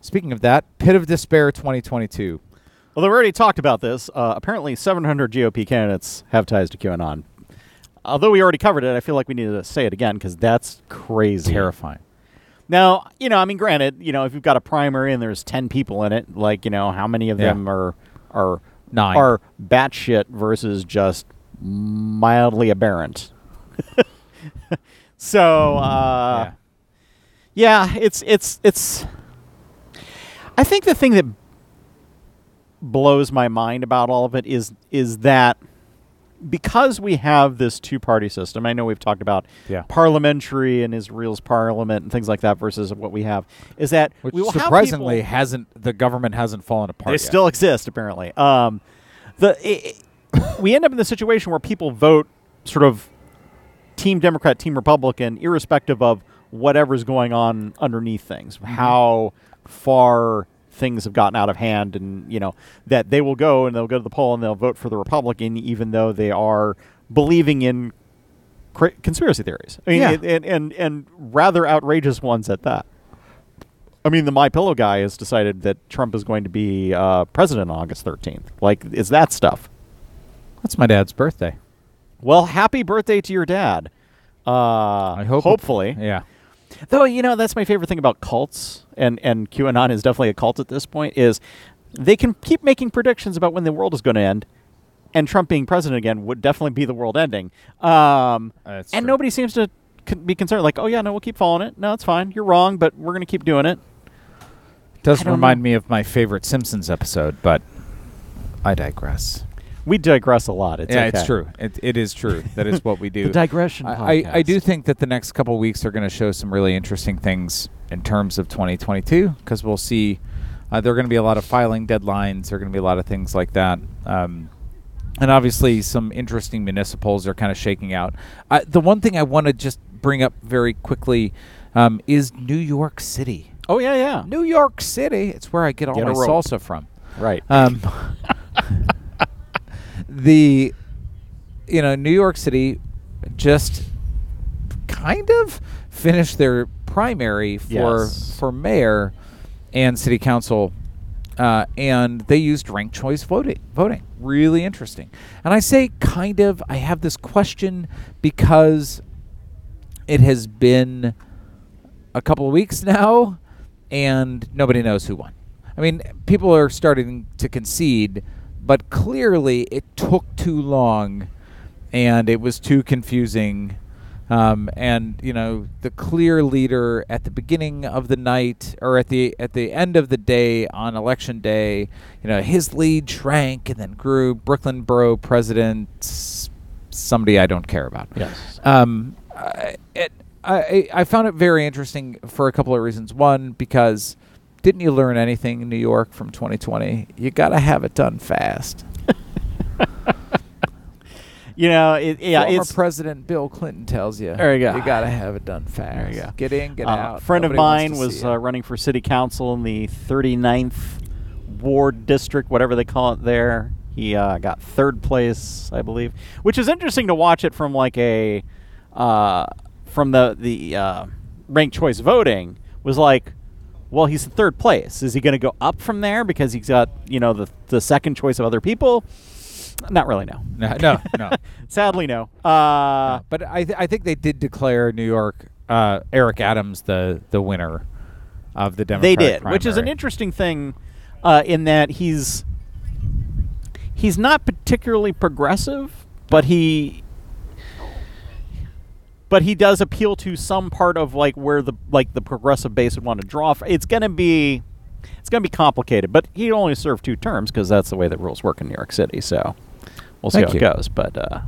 Speaking of that, Pit of Despair 2022. Well, we've already talked about this. Uh, apparently, 700 GOP candidates have ties to QAnon. Although we already covered it, I feel like we need to say it again because that's crazy. Terrifying. Now, you know, I mean, granted, you know, if you've got a primary and there's 10 people in it, like, you know, how many of Yeah. them are are Nine. are batshit versus just mildly aberrant? so, uh, yeah. yeah, it's it's it's. I think the thing that blows my mind about all of it is is that because we have this two party system. I know we've talked about Yeah. parliamentary and Israel's parliament and things like that versus what we have. Is that Which we will surprisingly people- hasn't the government hasn't fallen apart. they yet. still exist apparently. Um, the i i- we end up in the situation where people vote sort of team Democrat, team Republican, irrespective of whatever's going on underneath things, how far things have gotten out of hand, and you know that they will go and they'll go to the poll and they'll vote for the Republican, even though they are believing in cra- conspiracy theories. I mean, Yeah. and, and and and rather outrageous ones at that. I mean, the My Pillow guy has decided that Trump is going to be uh, president on August 13th. Like, is that stuff? That's my dad's birthday. Well, happy birthday to your dad. Uh, I hope. Hopefully, Yeah. Though you know that's my favorite thing about cults, and and QAnon is definitely a cult at this point. Is they can keep making predictions about when the world is going to end, and Trump being president again would definitely be the world ending. Um, and true. nobody seems to be concerned. Like, oh yeah, no, we'll keep following it. No, it's fine. You're wrong, but we're going to keep doing it. It does remind know. me of my favorite Simpsons episode, but I digress. We digress a lot. It's yeah, okay. it's true. It, it is true. That is what we do. The digression. I, I, I do think that the next couple weeks are going to show some really interesting things in terms of 2022 because we'll see uh, there are going to be a lot of filing deadlines. There are going to be a lot of things like that. Um, and obviously, some interesting municipals are kind of shaking out. Uh, the one thing I want to just bring up very quickly um, is New York City. Oh yeah, yeah. New York City. It's where I get all Get my salsa from. Right. Um, the you know New York City just kind of finished their primary for Yes. for mayor and city council, uh, and they used ranked choice voting. Voting really interesting, and I say kind of. I have this question because it has been a couple of weeks now, and nobody knows who won. I mean, people are starting to concede, but clearly it took too long, and it was too confusing. Um, and you know, the clear leader at the beginning of the night, or at the at the end of the day on election day, you know, his lead shrank and then grew. Brooklyn Borough President, somebody I don't care about. yes. Um, it, I I found it very interesting for a couple of reasons. One, because didn't you learn anything in New York from 2020? You got to have it done fast. You know, it, yeah, Former it's President Bill Clinton tells you. There you go. You got to have it done fast. There you go. Get in, get Uh, out. A friend of Nobody wants mine was uh, running for city council in the 39th ward district, whatever they call it there. He uh, got third place, I believe, which is interesting to watch it from like a uh, from the the uh, ranked choice voting was like. Well, he's in third place. Is he going to go up from there because he's got you know the the second choice of other people? Not really. No. No, no, no. Sadly, no. Uh, Uh, but I, th- I think they did declare New York uh, Eric Adams the the winner of the Democratic. they did, which is an interesting thing, uh, in that he's he's not particularly progressive, but he but he does appeal to some part of like where the like the progressive base would want to draw. From. It's going to be it's going to be complicated, but he only served two terms because that's the way the rules work in New York City. So we'll see Thank how you. it goes, but. Uh,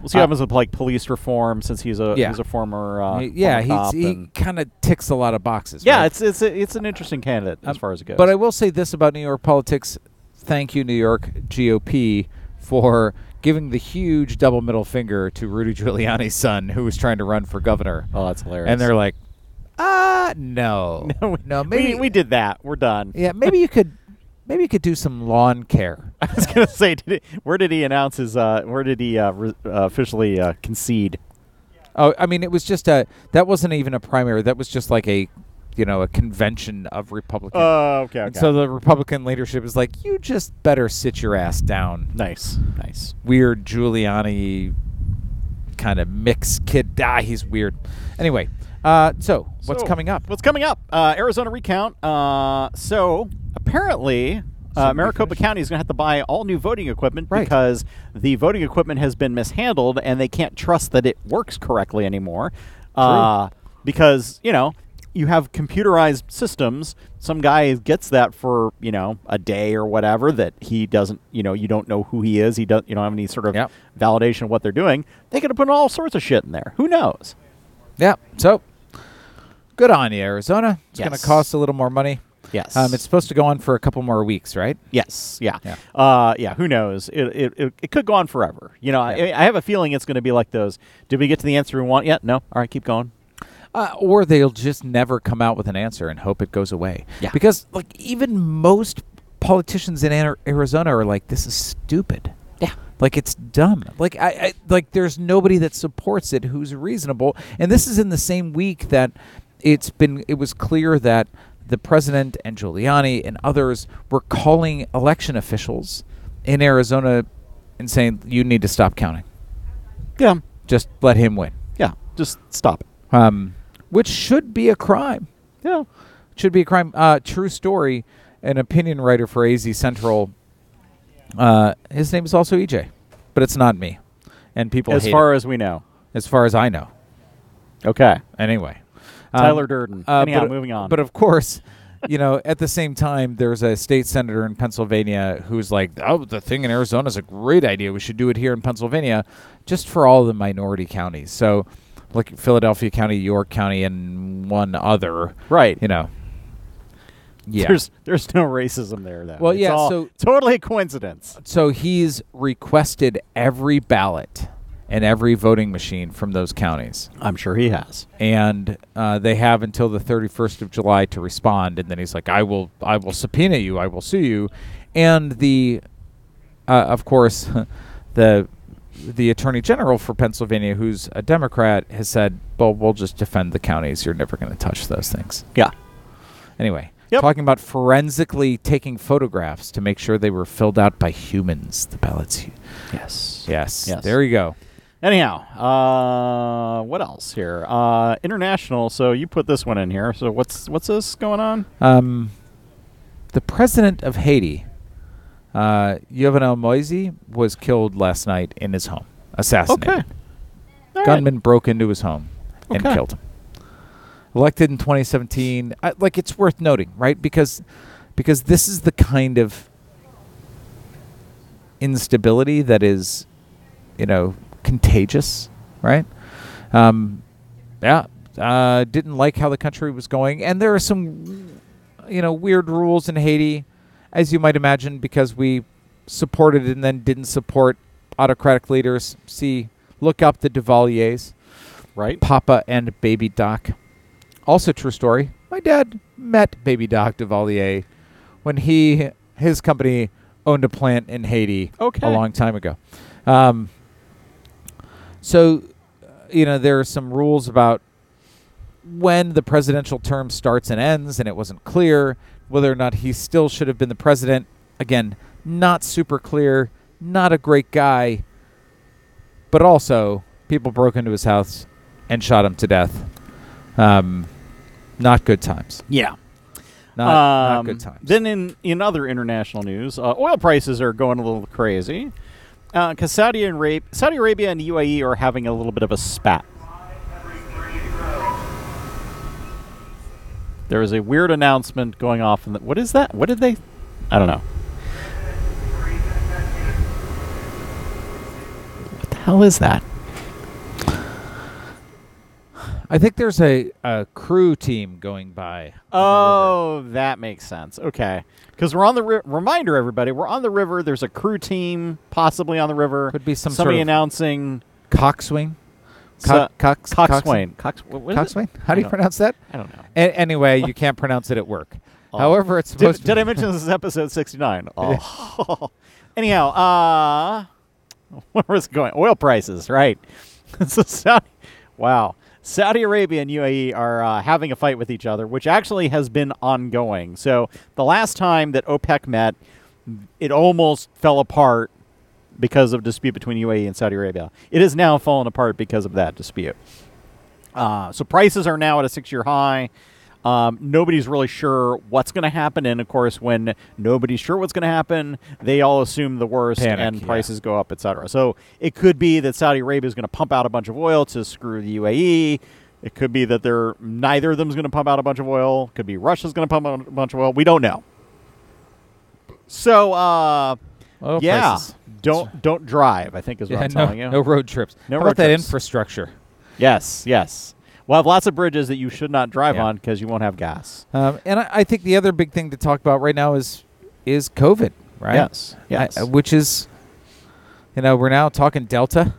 We'll see what Uh, happens with like police reform, since he's a Yeah. he's a former uh, yeah, former he kind of ticks a lot of boxes. yeah, right? it's it's a, it's an interesting candidate as Um, far as it goes. But I will say this about New York politics: thank you, New York GOP, for giving the huge double middle finger to Rudy Giuliani's son, who was trying to run for governor. oh, that's hilarious. And they're like, "Ah, no, no, no, maybe we, we did that. We're done. yeah, maybe you could, maybe you could do some lawn care." I was gonna say, did it, where did he announce his? Uh, where did he uh, re- uh, officially uh, concede? Oh, I mean, it was just a that wasn't even a primary. That was just like a, you know, a convention of Republicans. Oh, okay, And so the Republican leadership is like, you just better sit your ass down. nice, nice. Weird Giuliani kind of mix kid. Ah, he's weird. Anyway, uh, so what's So, coming up? What's coming up? Uh, Arizona recount. Uh, so apparently. Uh, Maricopa? County is going to have to buy all new voting equipment Right. because the voting equipment has been mishandled and they can't trust that it works correctly anymore. Uh, because, you know, you have computerized systems. Some guy gets that for, you know, a day or whatever that he doesn't, you know, you don't know who he is. He doesn't, you don't have any sort of Yep. validation of what they're doing. They could have put all sorts of shit in there. Who knows? Yeah. So good on you, Arizona. It's going to cost a little more money. Yes. Um, it's supposed to go on for a couple more weeks, right? Yes. Yeah. Yeah. Uh, yeah. Who knows? It, it, it, it could go on forever. You know, Yeah. I, I have a feeling it's going to be like those. Did we get to the answer we want yet? No. All right. Keep going. Uh, or they'll just never come out with an answer and hope it goes away. Yeah. Because like even most politicians in Arizona are like, this is stupid. Yeah. Like it's dumb. Like I, I like there's nobody that supports it who's reasonable. And this is in the same week that it's been it was clear that the president and Giuliani and others were calling election officials in Arizona and saying you need to stop counting. Yeah. Just let him win. Yeah. Just stop it. Um, which should be a crime. Yeah. Should be a crime. Uh, true story. An opinion writer for AZ Central. Uh, his name is also EJ, but it's not me. And people As far it, as we know. as far as I know. Okay. Anyway, Um, Tyler Durden. uh, Anyhow, but- moving on. But of course, you know, at the same time, there's a state senator in Pennsylvania who's like, "Oh, the thing in Arizona is a great idea. We should do it here in Pennsylvania, just for all the minority counties." So, like Philadelphia County, York County, and one other. right. You know. Yeah. There's there's no racism there though. Well, It's yeah, all so- totally a coincidence. so he's requested every ballot and every voting machine from those counties. I'm sure he has. and uh, they have until the 31st of July to respond. And then he's like, "I will, I will subpoena you. I will sue you." And the, uh, of course, the the attorney general for Pennsylvania, who's a Democrat, has said, "Well, we'll just defend the counties. You're never going to touch those things." Yeah. Anyway, Yep. talking about forensically taking photographs to make sure they were filled out by humans. The ballots. Yes. Yes. Yes. There you go. Anyhow, uh, what else here? Uh, international. So you put this one in here. So what's what's this going on? Um, the president of Haiti, uh, Jovenel Moise, was killed last night in his home, assassinated. Okay. All right. Gunman broke into his home and Okay. killed him. Elected in 2017, I, like it's worth noting, right? Because because this is the kind of instability that is, you know, contagious, right? Um, yeah, uh, didn't like how the country was going, and there are some, you know, weird rules in Haiti, as you might imagine, because we supported and then didn't support autocratic leaders. See, look up the Duvaliers, Right. Papa and Baby Doc. Also, true story. My dad met Baby Doc Duvalier when he his company owned a plant in Haiti Okay. a long time ago. Um, so, uh, you know, there are some rules about when the presidential term starts and ends, and it wasn't clear whether or not he still should have been the president. Again, not super clear, not a great guy, but also people broke into his house and shot him to death. Um, not good times. Yeah. Not, not Um, good times. Then in in other international news, uh, oil prices are going a little crazy because Saudi Arabia, Saudi Arabia and UAE are having a little bit of a spat. There is a weird announcement going off. In the, what is that? What did they? I don't know. What the hell is that? I think there's a, a crew team going by. on the river. Oh, that makes sense. Okay, because we're on the ri- reminder, everybody. We're on the river. There's a crew team possibly on the river. Could be some somebody sort of announcing coxswing. Co- cox, coxswain. Cox, what, what is it? Coxswain? How do you pronounce that? I don't know. A- anyway, you can't pronounce it at work. Oh. However, it's supposed Did, to did I mention this is episode 69? Oh. Anyhow, uh, where was it going? Oil prices, right? so Saudi, wow. Saudi Arabia and UAE are uh, having a fight with each other, which actually has been ongoing. So the last time that OPEC met, it almost fell apart because of dispute between UAE and Saudi Arabia. It has now fallen apart because of that dispute. Uh, so prices are now at a six-year high. Um, nobody's really sure what's going to happen, and of course, when nobody's sure what's going to happen, they all assume the worst, Panic, and yeah. prices go up, etc. So it could be that Saudi Arabia is going to pump out a bunch of oil to screw the UAE. It could be that they're neither of them is going to pump out a bunch of oil. Could be Russia's going to pump out a bunch of oil. We don't know. So, uh, Oil yeah, prices. Don't don't drive. I think is what Yeah, I'm no, telling you. no road trips. No How road about that trips. infrastructure? Yes, yes. We'll have lots of bridges that you should not drive Yeah. on because you won't have gas. Um, and I, I think the other big thing to talk about right now is is COVID, right? Yes, yes. I- uh, which is, you know, we're now talking Delta.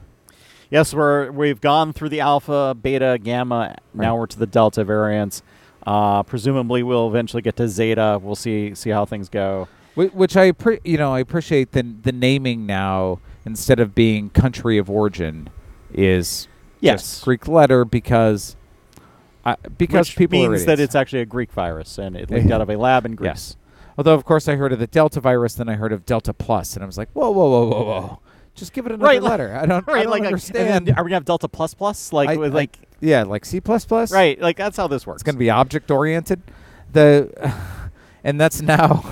Yes, we're we've gone through the alpha, beta, gamma. Now Right. we're to the delta variants. Uh, presumably, we'll eventually get to zeta. We'll see see how things go. Whi- Which I appre- you know I appreciate the the naming now instead of being country of origin is Yes. just Greek letter because I, because Which people are means that it's actually a Greek virus and it leaked out of a lab in Greece. Yes. Although of course I heard of the Delta virus, then I heard of Delta Plus, and I was like, whoa, whoa, whoa, whoa, whoa, Just give it another Right, like- letter. I don't, I don't like, understand. are we gonna have Delta plus plus? Like, I- like, yeah, like C plus plus. right? Like that's how this works. It's going to be object oriented. The and that's now.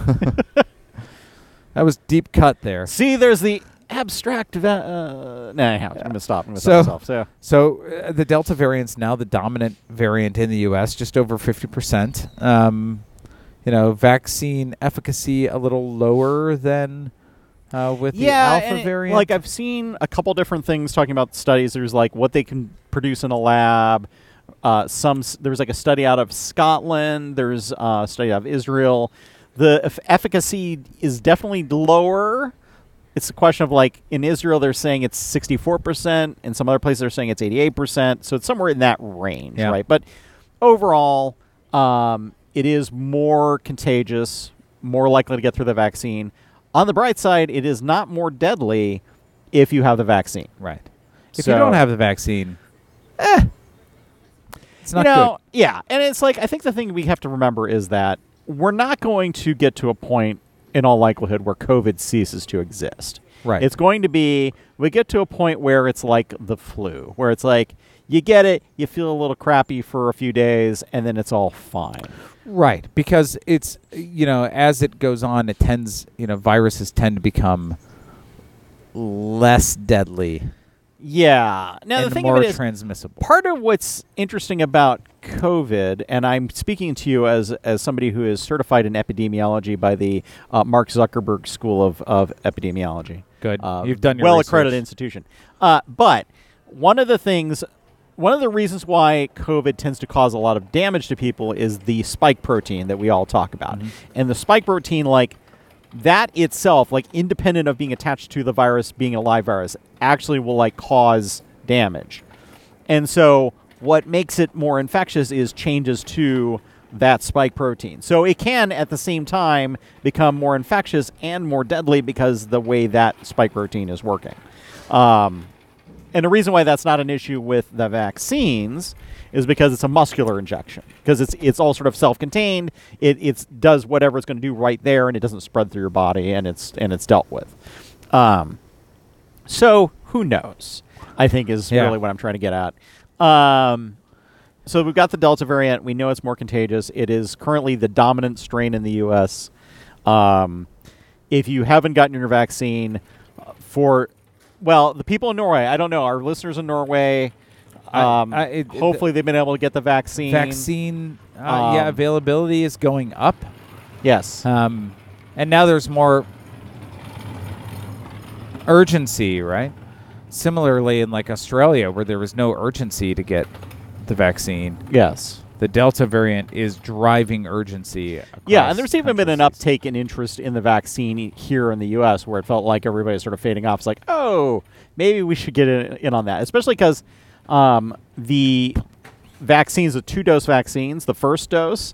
that was deep cut there. See, there's the abstract. Va- uh, nah, anyhow, I'm gonna stop. I'm gonna So- stop myself. So So uh, the Delta variant's now the dominant variant in the U.S., just over 50%. Um, you know, vaccine efficacy a little lower than uh, with yeah, the and Alpha it- variant. like I've seen a couple different things talking about studies. There's like what they can produce in a lab. Uh, some there was like a study out of Scotland. There's a study out of Israel. The eff- efficacy is definitely lower. It's a question of like in Israel they're saying it's 64%, in some other places they're saying it's 88%. So it's somewhere in that range, Yeah. right? But overall, um, it is more contagious, more likely to get through the vaccine. On the bright side, it is not more deadly if you have the vaccine. right. If So- you don't have the vaccine, eh, it's not you know, good. yeah, and it's like I think the thing we have to remember is that we're not going to get to a point in all likelihood where COVID ceases to exist. Right. It's going to be we get to a point where it's like the flu, where it's like you get it, you feel a little crappy for a few days, and then it's all fine. Right, because it's you know as it goes on, it tends you know viruses tend to become less deadly Yeah. Now the thing more of it is, transmissible. part of what's interesting about COVID, and I'm speaking to you as as somebody who is certified in epidemiology by the uh, Mark Zuckerberg School of, of Epidemiology. Good. Uh, You've done your well accredited institution. Uh, but one of the things, one of the reasons why COVID tends to cause a lot of damage to people is the spike protein that we all talk about, Mhm. and the spike protein, like that itself, like independent of being attached to the virus, being a live virus, actually will like cause damage. And so what makes it more infectious is changes to that spike protein. So it can at the same time become more infectious and more deadly because the way that spike protein is working. Um, and the reason why that's not an issue with the vaccines is because it's a muscular injection because it's it's all sort of self-contained. It it's does whatever it's going to do right there, and it doesn't spread through your body, and it's and it's dealt with. Um, so who knows? I think is Yeah. really what I'm trying to get at. Um, so we've got the Delta variant. We know it's more contagious. It is currently the dominant strain in the U.S. Um, if you haven't gotten your vaccine, uh, for well, the people in Norway, I don't know. Our listeners in Norway, um, I- it- it- hopefully they've been able to get the vaccine. Vaccine, uh, yeah, Um, availability is going up, yes. um, and now there's more urgency, right? Similarly, in like Australia, where there was no urgency to get the vaccine, yes. The Delta variant is driving urgency. Yeah, and there's even been an countries. uptake in interest in the vaccine here in the U.S., where it felt like everybody's sort of fading off. It's like, oh, maybe we should get in, in on that, especially because um, the vaccines, the two-dose vaccines, the first dose,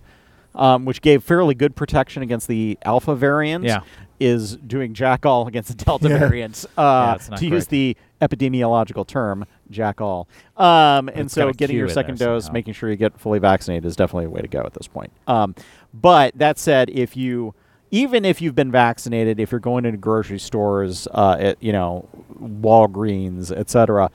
um, which gave fairly good protection against the alpha variant, Yeah. is doing jack all against the delta Yeah. variant. Uh, it's not to use the epidemiological term, jack all. Um, and so getting your second dose, somehow. making sure you get fully vaccinated is definitely a way to go at this point. Um, but that said, if you even if you've been vaccinated, if you're going into grocery stores, uh, at, you know, Walgreens, etc.,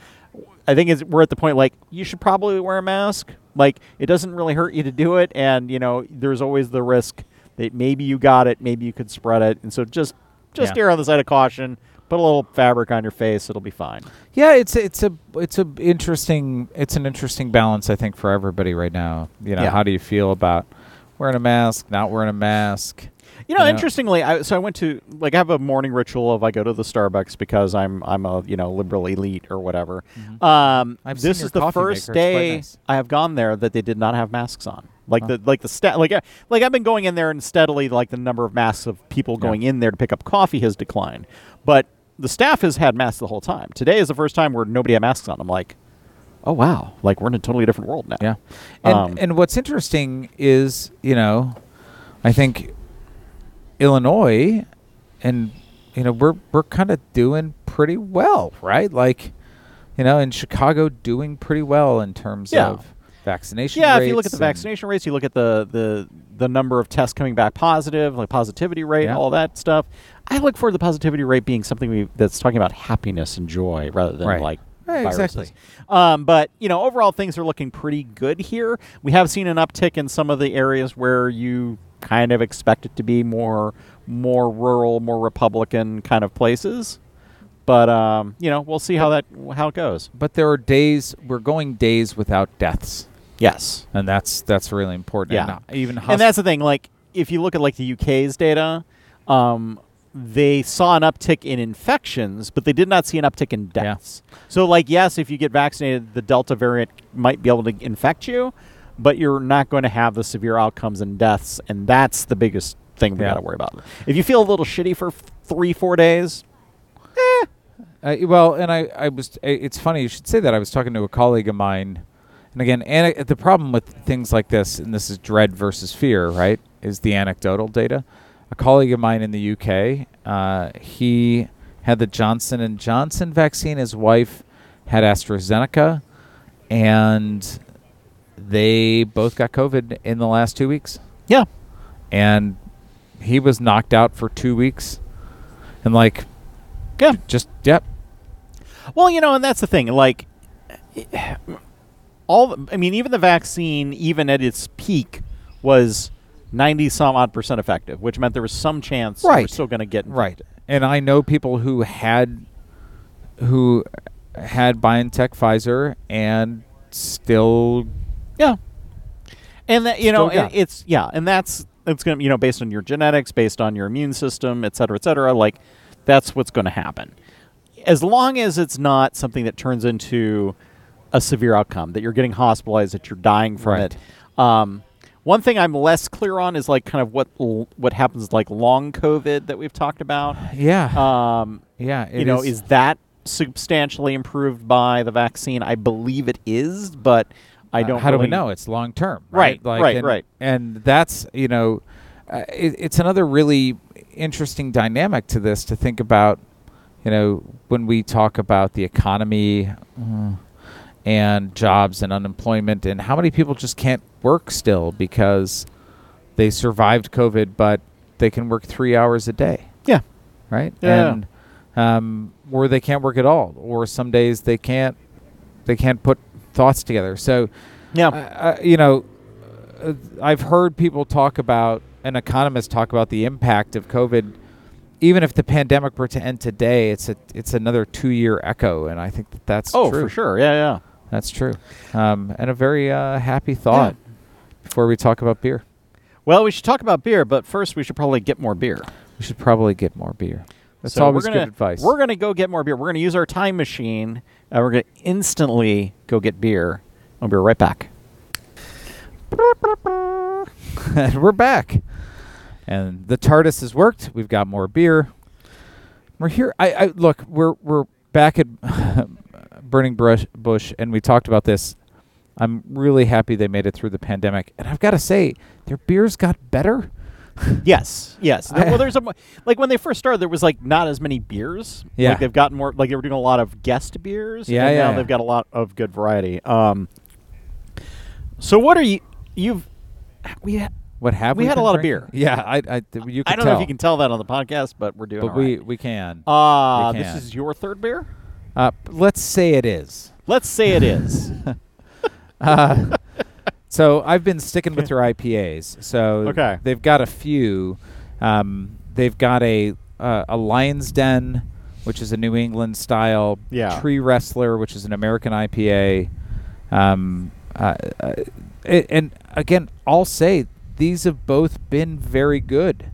I think it's, we're at the point like you should probably wear a mask. Like it doesn't really hurt you to do it, and you know there's always the risk that maybe you got it, maybe you could spread it, and so just just Yeah. err on the side of caution. Put a little fabric on your face; it'll be fine. Yeah, it's it's a it's a interesting it's an interesting balance I think for everybody right now. You know, Yeah. how do you feel about wearing a mask, not wearing a mask? You know, You know? interestingly, I, so I went to like I have a morning ritual of I go to the Starbucks because I'm I'm a you know liberal elite or whatever. Um, I've this is the first maker. Day nice. I have gone there that they did not have masks on. Like the like the stat like uh, like I've been going in there and steadily like the number of masks of people Yeah. going in there to pick up coffee has declined, but the staff has had masks the whole time. Today is the first time where nobody had masks on. I'm like, oh wow, like we're in a totally different world now. Yeah. And Um, and what's interesting is, you know, I think Illinois and you know, we're we're kind of doing pretty well, right? Like, you know, in Chicago doing pretty well in terms Yeah. of vaccination Yeah, if you look at the vaccination rates, you look at the the the number of tests coming back positive, like positivity rate, Yeah. all that stuff. I look forward to the positivity rate being something we, that's talking about happiness and joy rather than Right. like Right, exactly. Um, but you know, overall things are looking pretty good here. We have seen an uptick in some of the areas where you kind of expect it to be more more rural, more Republican kind of places. But um, you know, we'll see how that how it goes. But there are days we're going days without deaths, Yes. and that's that's really important. Yeah. And even and that's the thing. Like, if you look at like the UK's data, um, they saw an uptick in infections, but they did not see an uptick in Yeah. deaths. So, like, yes, if you get vaccinated, the Delta variant might be able to infect you, but you're not going to have the severe outcomes and deaths, and that's the biggest thing we Yeah. got to worry about. If you feel a little shitty for f- three, four days, Uh, well, and I, I was. It's funny you should say that. I was talking to a colleague of mine, and again, ana- the problem with things like this, and this is dread versus fear, right? Is the anecdotal data. A colleague of mine in the UK, uh, he had the Johnson and Johnson vaccine. His wife had AstraZeneca, and they both got COVID in the last two weeks, yeah, and he was knocked out for two weeks, and like, yeah. just yep, Well, you know, and that's the thing. Like, all I mean, even the vaccine, even at its peak, was ninety some odd percent effective, which meant there was some chance we're Right. still going to get Right. infected. And I know people who had who had BioNTech Pfizer and still Yeah, and that you know, it- it's yeah, and that's it's going to you know based on your genetics, based on your immune system, et cetera, et cetera. Like, that's what's going to happen. As long as it's not something that turns into a severe outcome, that you're getting hospitalized, that you're dying from Right. it. Um, one thing I'm less clear on is like kind of what l- what happens like long COVID that we've talked about. yeah. Um, yeah, you know, is that substantially improved by the vaccine? I believe it is, but I uh, don't. how do we know it's long term? Right, right, and, right. And that's, you know, uh, it, it's another really interesting dynamic to this to think about, you know, when we talk about the economy uh, and jobs and unemployment and how many people just can't work still because they survived COVID, but they can work three hours a day. Yeah. right? Yeah. And um, or they can't work at all, or some days they can't they can't put thoughts together. So, Yeah. uh, you know, uh, I've heard people talk about and economists talk about the impact of COVID. Even if the pandemic were to end today, it's a it's another two year echo, and I think that that's oh, true. for sure. Yeah, yeah. That's true, um, and a very uh, happy thought. Before we talk about beer, Well, we should talk about beer, but first we should probably get more beer. we should probably get more beer. That's So always we're gonna, good advice. We're gonna go get more beer. We're gonna use our time machine, and we're gonna instantly go get beer. I'll be right back. and we're back. And the TARDIS has worked. We've got more beer. We're here. I, I look. We're we're back at Burning Bush, Bush, and we talked about this. I'm really happy they made it through the pandemic, and I've got to say, their beers got better. Yes, yes. There- well, there's a like when they first started, there was like not as many beers. Yeah. like they've gotten more. Like they were doing a lot of guest beers. Yeah, and yeah, Now they've got a lot of good variety. Um. So what are you? You've we. Ha- What have We we? had a lot of beer. Yeah, I, I you can I don't tell, know if you can tell that on the podcast, but we're doing. but we right. we can. Uh, we this is your third beer. Uh, let's say it is. Let's say it is. Uh, so I've been sticking with their IPAs. So Okay. they've got a few. Um, they've got a uh, a Lion's Den, which is a New England style. Yeah. Tree Wrestler, which is an American IPA. Um, uh, uh, it, and again, I'll say these have both been very good.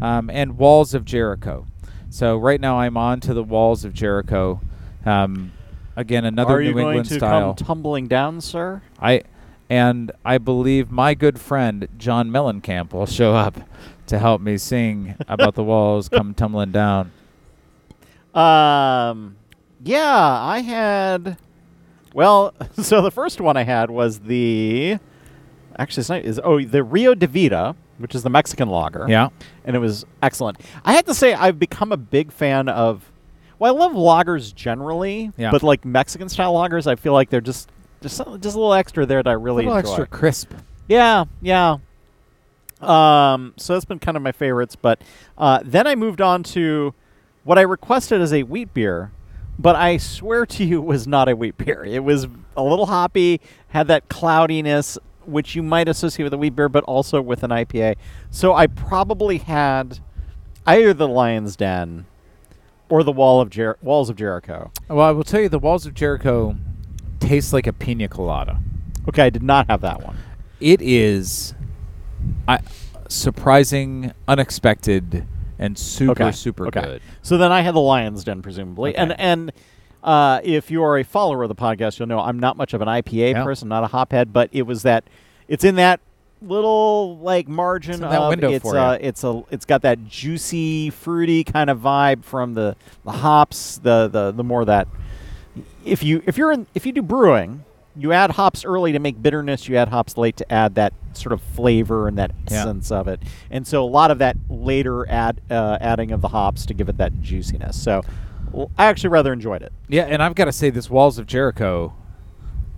Um, and Walls of Jericho. So right now I'm on to the Walls of Jericho. Um, again, another Are New you going England to style. come tumbling down, sir? I and I believe my good friend John Mellencamp will show up to help me sing about the walls come tumbling down. Um, yeah, I had. Well, so the first one I had was the. Actually, it's not. Is oh the Rio de Vida, which is the Mexican lager. Yeah. and it was excellent. I have to say, I've become a big fan of. Well, I love lagers generally, Yeah. but like Mexican style lagers, I feel like they're just just some- just a little extra there that I really little enjoy. extra crisp. Yeah, yeah. Um, so that's been kind of my favorites. But uh, then I moved on to what I requested as a wheat beer, but I swear to you, it was not a wheat beer. It was a little hoppy, had that cloudiness, which you might associate with a wheat beer, but also with an IPA. So I probably had either the Lion's Den or the Wall of Jer- Walls of Jericho. Well, I will tell you, the Walls of Jericho tastes like a pina colada. Okay, I did not have that one. It is I, surprising, unexpected, and super, okay. super okay. good. So then I had the Lion's Den, presumably, Okay. and and uh, if you are a follower of the podcast, you'll know I'm not much of an IPA Yeah. person, not a hophead, but it was that it's in that little like margin It's of window it's for uh, it's a it's got that juicy, fruity kind of vibe from the the hops, the the the more that if you if you're in if you do brewing, you add hops early to make bitterness. You add hops late to add that sort of flavor and that Yeah. essence of it. And so a lot of that later add uh, adding of the hops to give it that juiciness. So well, I actually rather enjoyed it. Yeah, and I've got to say, this Walls of Jericho,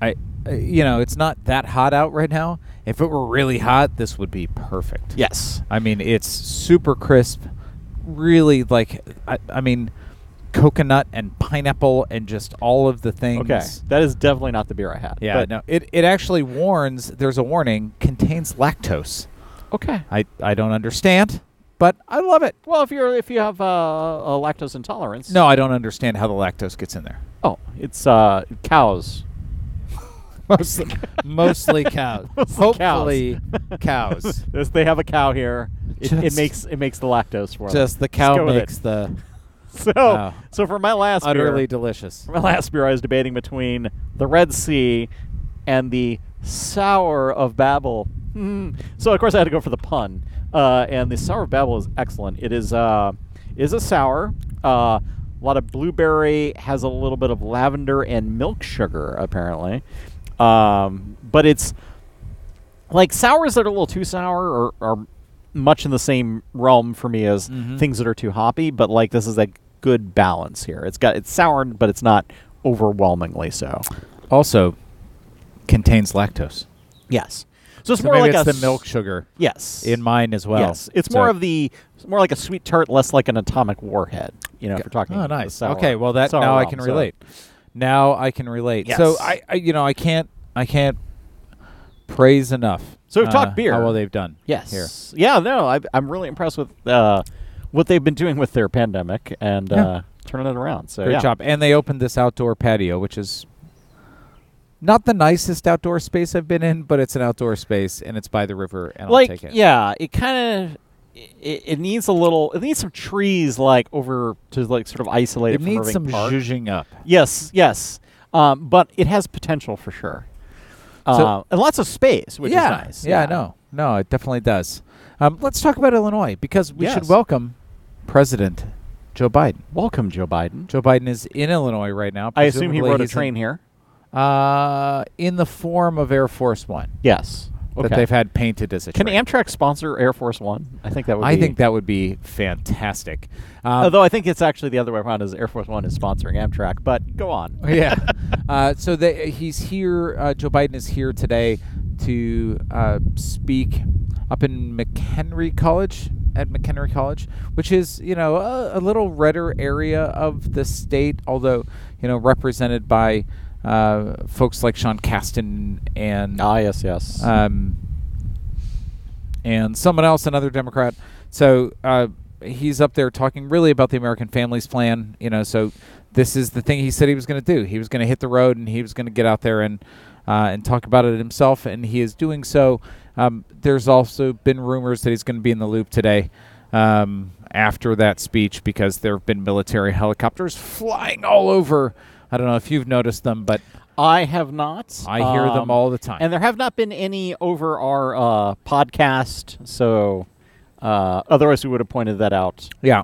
I, you know, it's not that hot out right now. If it were really hot, this would be perfect. Yes. I mean, it's super crisp, really like, I, I mean, coconut and pineapple and just all of the things. Okay. That is definitely not the beer I had. Yeah, But, no, it, it actually warns, there's a warning, contains lactose. Okay. I, I don't understand, but I love it. Well, if you're if you have uh, a lactose intolerance. No, I don't understand how the lactose gets in there. Oh, it's uh, cows. Mostly, mostly cows. Mostly Hopefully, cows. Yes, they have a cow here. It, it Just- makes it makes the lactose for them. Just the go cow with it. makes the So, Wow. so for my last utterly beer, delicious. for my last beer, I was debating between the Red Sea and the Sour of Babel. Mm. So of course I had to go for the pun. Uh, and the Sour of Babel is excellent. It is uh, is a sour. Uh, a lot of blueberry, has a little bit of lavender and milk sugar apparently. Um, but it's like sours that are a little too sour are, are much in the same realm for me as Mhm. things that are too hoppy. But like this is a good balance here. It's got it's sour, but it's not overwhelmingly so. Also, contains lactose. Yes. So it's So more like it's a the milk sugar Yes. in mine as well. Yes. It's So- more of the more like a sweet tart, less like an atomic warhead. You know, if we're talking. Oh, nice. okay, well that now I can so- relate. Now I can relate. Yes. So I, I, you know, I can't, I can't praise enough. So we've uh, talked beer. How well they've done. Yes. Here. Yeah. No, I, I'm really impressed with uh, what they've been doing with their pandemic and Yeah. uh, turning it around. So Great yeah. job. And they opened this outdoor patio, which is not the nicest outdoor space I've been in, but it's an outdoor space and it's by the river, and like I'll take it. yeah it kind of it, it needs a little it needs some trees like over to like sort of isolate it, needs Irving some Park. zhuzhing up. yes yes um, but it has potential for sure So- uh, and lots of space which yeah, is nice yeah, no, no, it definitely does. Um, let's talk about Illinois because we should welcome President Joe Biden. welcome joe biden Joe Biden is in Illinois right now. i assume he rode a he's in- train here Uh, in the form of Air Force One yes that they've had painted as a can train. amtrak sponsor air force one i think that would I be think that would be fantastic. Um, although i think it's actually the other way around is air force one is sponsoring amtrak but go on yeah. Uh, so they, he's here. Uh, Joe Biden is here today to uh, speak up in McHenry College at McHenry College, which is you know a, a little redder area of the state, although you know represented by uh, folks like Sean Casten and ah yes yes um, and someone else, another Democrat. So uh, he's up there talking really about the American Families Plan. You know, so this is the thing he said he was going to do. He was going to hit the road and he was going to get out there and uh, and talk about it himself, and he is doing so. Um, there's also been rumors that he's going to be in the loop today. Um, after that speech, because there have been military helicopters flying all over. I don't know if you've noticed them, but I have not. I hear them Um, all the time. And there have not been any over our uh, podcast, so uh, otherwise we would have pointed that out. Yeah,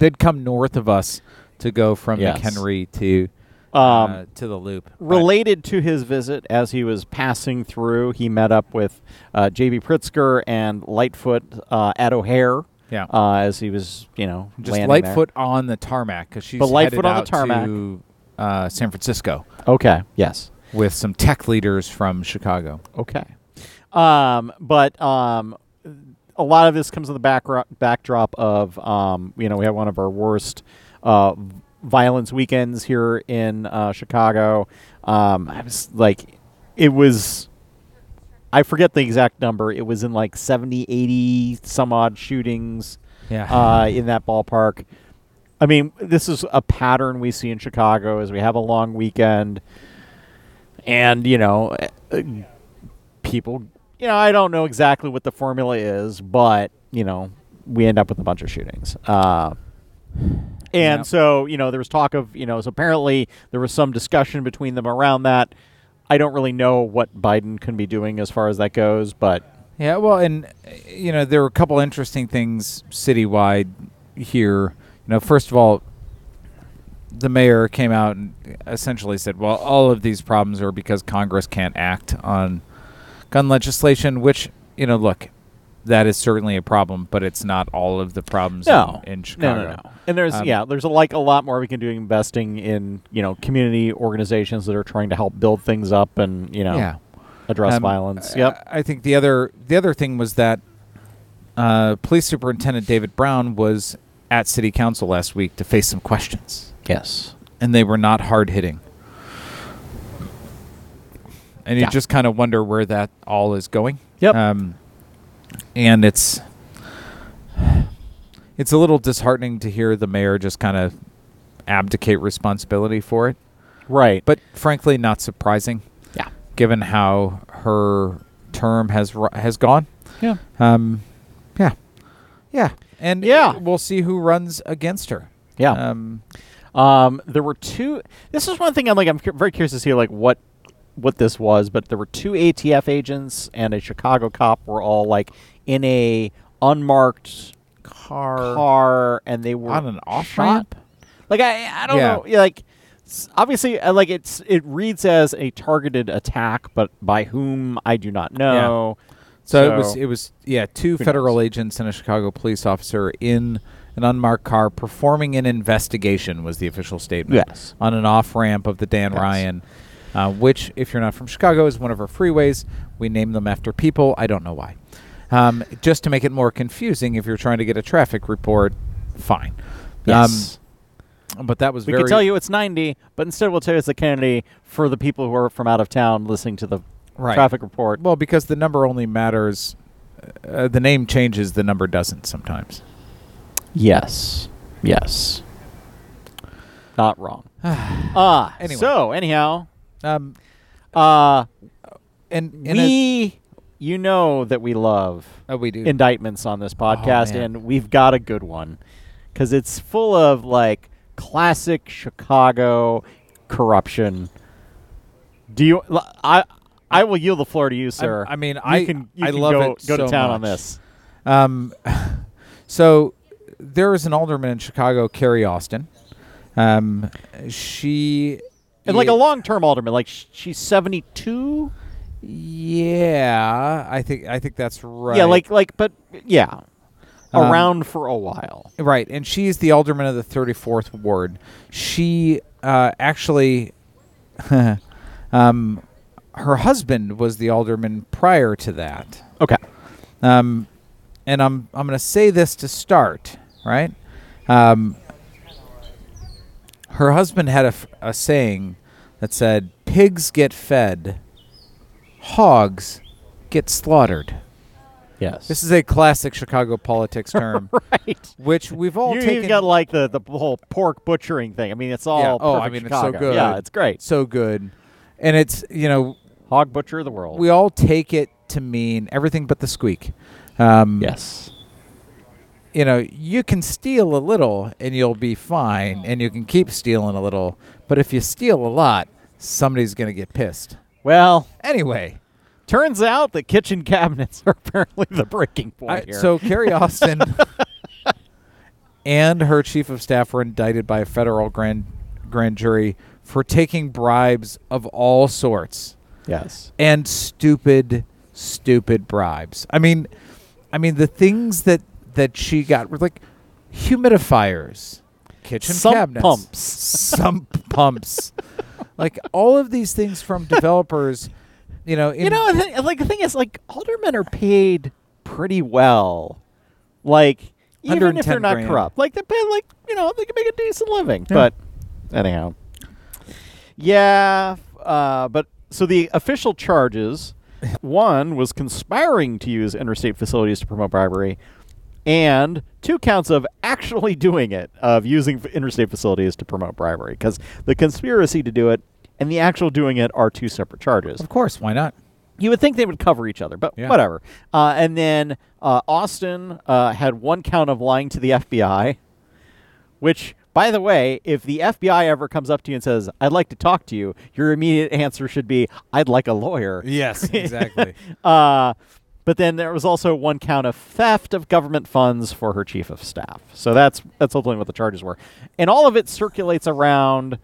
they'd come north of us to go from Yes. McHenry to Um, uh, to the loop. Related to his visit, as he was passing through, he met up with uh, J.B. Pritzker and Lightfoot uh, at O'Hare. yeah, Uh, as he was, you know, just Lightfoot on the tarmac because she's But Lightfoot on the tarmac. Uh, San Francisco. Okay. Yes. with some tech leaders from Chicago. Okay. Um, but um, a lot of this comes in the backdrop backdrop of um, you know we had one of our worst uh, violence weekends here in uh, Chicago. Um, I was like, it was. I forget the exact number. It was in like 70, 80 some odd shootings Yeah. uh, in that ballpark. I mean, this is a pattern we see in Chicago as we have a long weekend, and you know, uh, people. You know, I don't know exactly what the formula is, but you know, we end up with a bunch of shootings. Uh, and Yep. so, you know, there was talk of, you know, so apparently there was some discussion between them around that. I don't really know what Biden can be doing as far as that goes, but Yeah, well, and uh, you know there were a couple interesting things citywide here. You know, first of all, the mayor came out and essentially said, "Well, all of these problems are because Congress can't act on gun legislation." Which you know, look, that is certainly a problem, but it's not all of the problems no, in, in no, Chicago. no, no. And there's Um, yeah, there's a, like a lot more we can do investing in you know community organizations that are trying to help build things up and you know Yeah. address Um, violence. I- Yep. I think the other the other thing was that uh, Police Superintendent David Brown was at City Council last week to face some questions. Yes. and they were not hard hitting. And you Yeah. just kind of wonder where that all is going. Yep. Um, and it's it's a little disheartening to hear the mayor just kind of abdicate responsibility for it, Right. but frankly, not surprising yeah. given how her term has ru- has gone. Yeah. Um, yeah, yeah, and Yeah. we'll see who runs against her. Yeah. Um, Um, there were two. This is one thing I'm like. I'm cu- very curious to see like what what this was, but there were two ATF agents and a Chicago cop were all like in a unmarked car, car, and they were on an off ramp. Like I, I don't Yeah. know. Yeah, Like obviously, uh, like it's it reads as a targeted attack, but by whom I do not know. So, it was it was yeah, two federal knows? agents and a Chicago police officer in an unmarked car performing an investigation was the official statement. Yes. On an off ramp of the Dan Yes. Ryan, uh, which if you're not from Chicago is one of our freeways. We name them after people. I don't know why. Um, just to make it more confusing, if you're trying to get a traffic report, fine. Yes. Um, but that was we very could tell you it's 90, but instead we'll tell you it's the Kennedy for the people who are from out of town listening to the Right. traffic report. well because the number only matters. Uh, the name changes, the number doesn't sometimes. Yes. Yes. Not wrong. Ah. Anyway. So anyhow, Um, uh, and in a- we, you know that we love oh, we do. indictments on this podcast, man. and we've got a good one because it's full of like classic Chicago corruption. Do you? I I will yield the floor to you, sir. I mean, You I- can, you I can love go, it go to so town on this. Um, so there is an alderman in Chicago, Carrie Austin. Um, she And like a long-term alderman, like sh- she's seventy-two. yeah, I think I think that's right. Yeah, like like, but yeah, Um, around for a while. right, and she's the alderman of the 34th ward. She uh, actually, um, her husband was the alderman prior to that. Okay. Um, and I'm I'm going to say this to start, right? Um, her husband had a, f- a saying that said, "Pigs get fed, hogs get slaughtered." Yes. This is a classic Chicago politics term, right. which we've all you taken. even got like the the whole pork butchering thing. I mean, it's all Yeah. Oh, I perfect mean, it's so good. Yeah, it's great. so good, and it's you know Hog butcher of the world. we all take it to mean everything but the squeak. Um, yes. you know, you can steal a little and you'll be fine, and you can keep stealing a little. But if you steal a lot, somebody's going to get pissed. Well, Anyway, turns out that kitchen cabinets are apparently the breaking point I- here. so Carrie Austin and her chief of staff were indicted by a federal grand grand jury for taking bribes of all sorts yes. and stupid, stupid bribes. I mean, I mean the things that that she got were like humidifiers, kitchen Sump cabinets, pumps. sump pumps, like all of these things from developers. You know, You know, think- like the thing is, like aldermen are paid pretty well. Like even if they're not grand. corrupt, like they're paid, like you know they can make a decent living. Yeah. But anyhow, yeah. Uh, but so the official charges, one was conspiring to use interstate facilities to promote bribery, and two counts of actually doing it, of using interstate facilities to promote bribery, because the conspiracy to do it and the actual doing it are two separate charges. Of course, why not? You would think they would cover each other, but Yeah. whatever. Uh, and then uh, Austin uh, had one count of lying to the FBI, which, by the way, if the FBI ever comes up to you and says, I'd like to talk to you, your immediate answer should be, I'd like a lawyer. Yes, exactly. Uh, but then there was also one count of theft of government funds for her chief of staff. So that's that's ultimately what the charges were, and all of it circulates around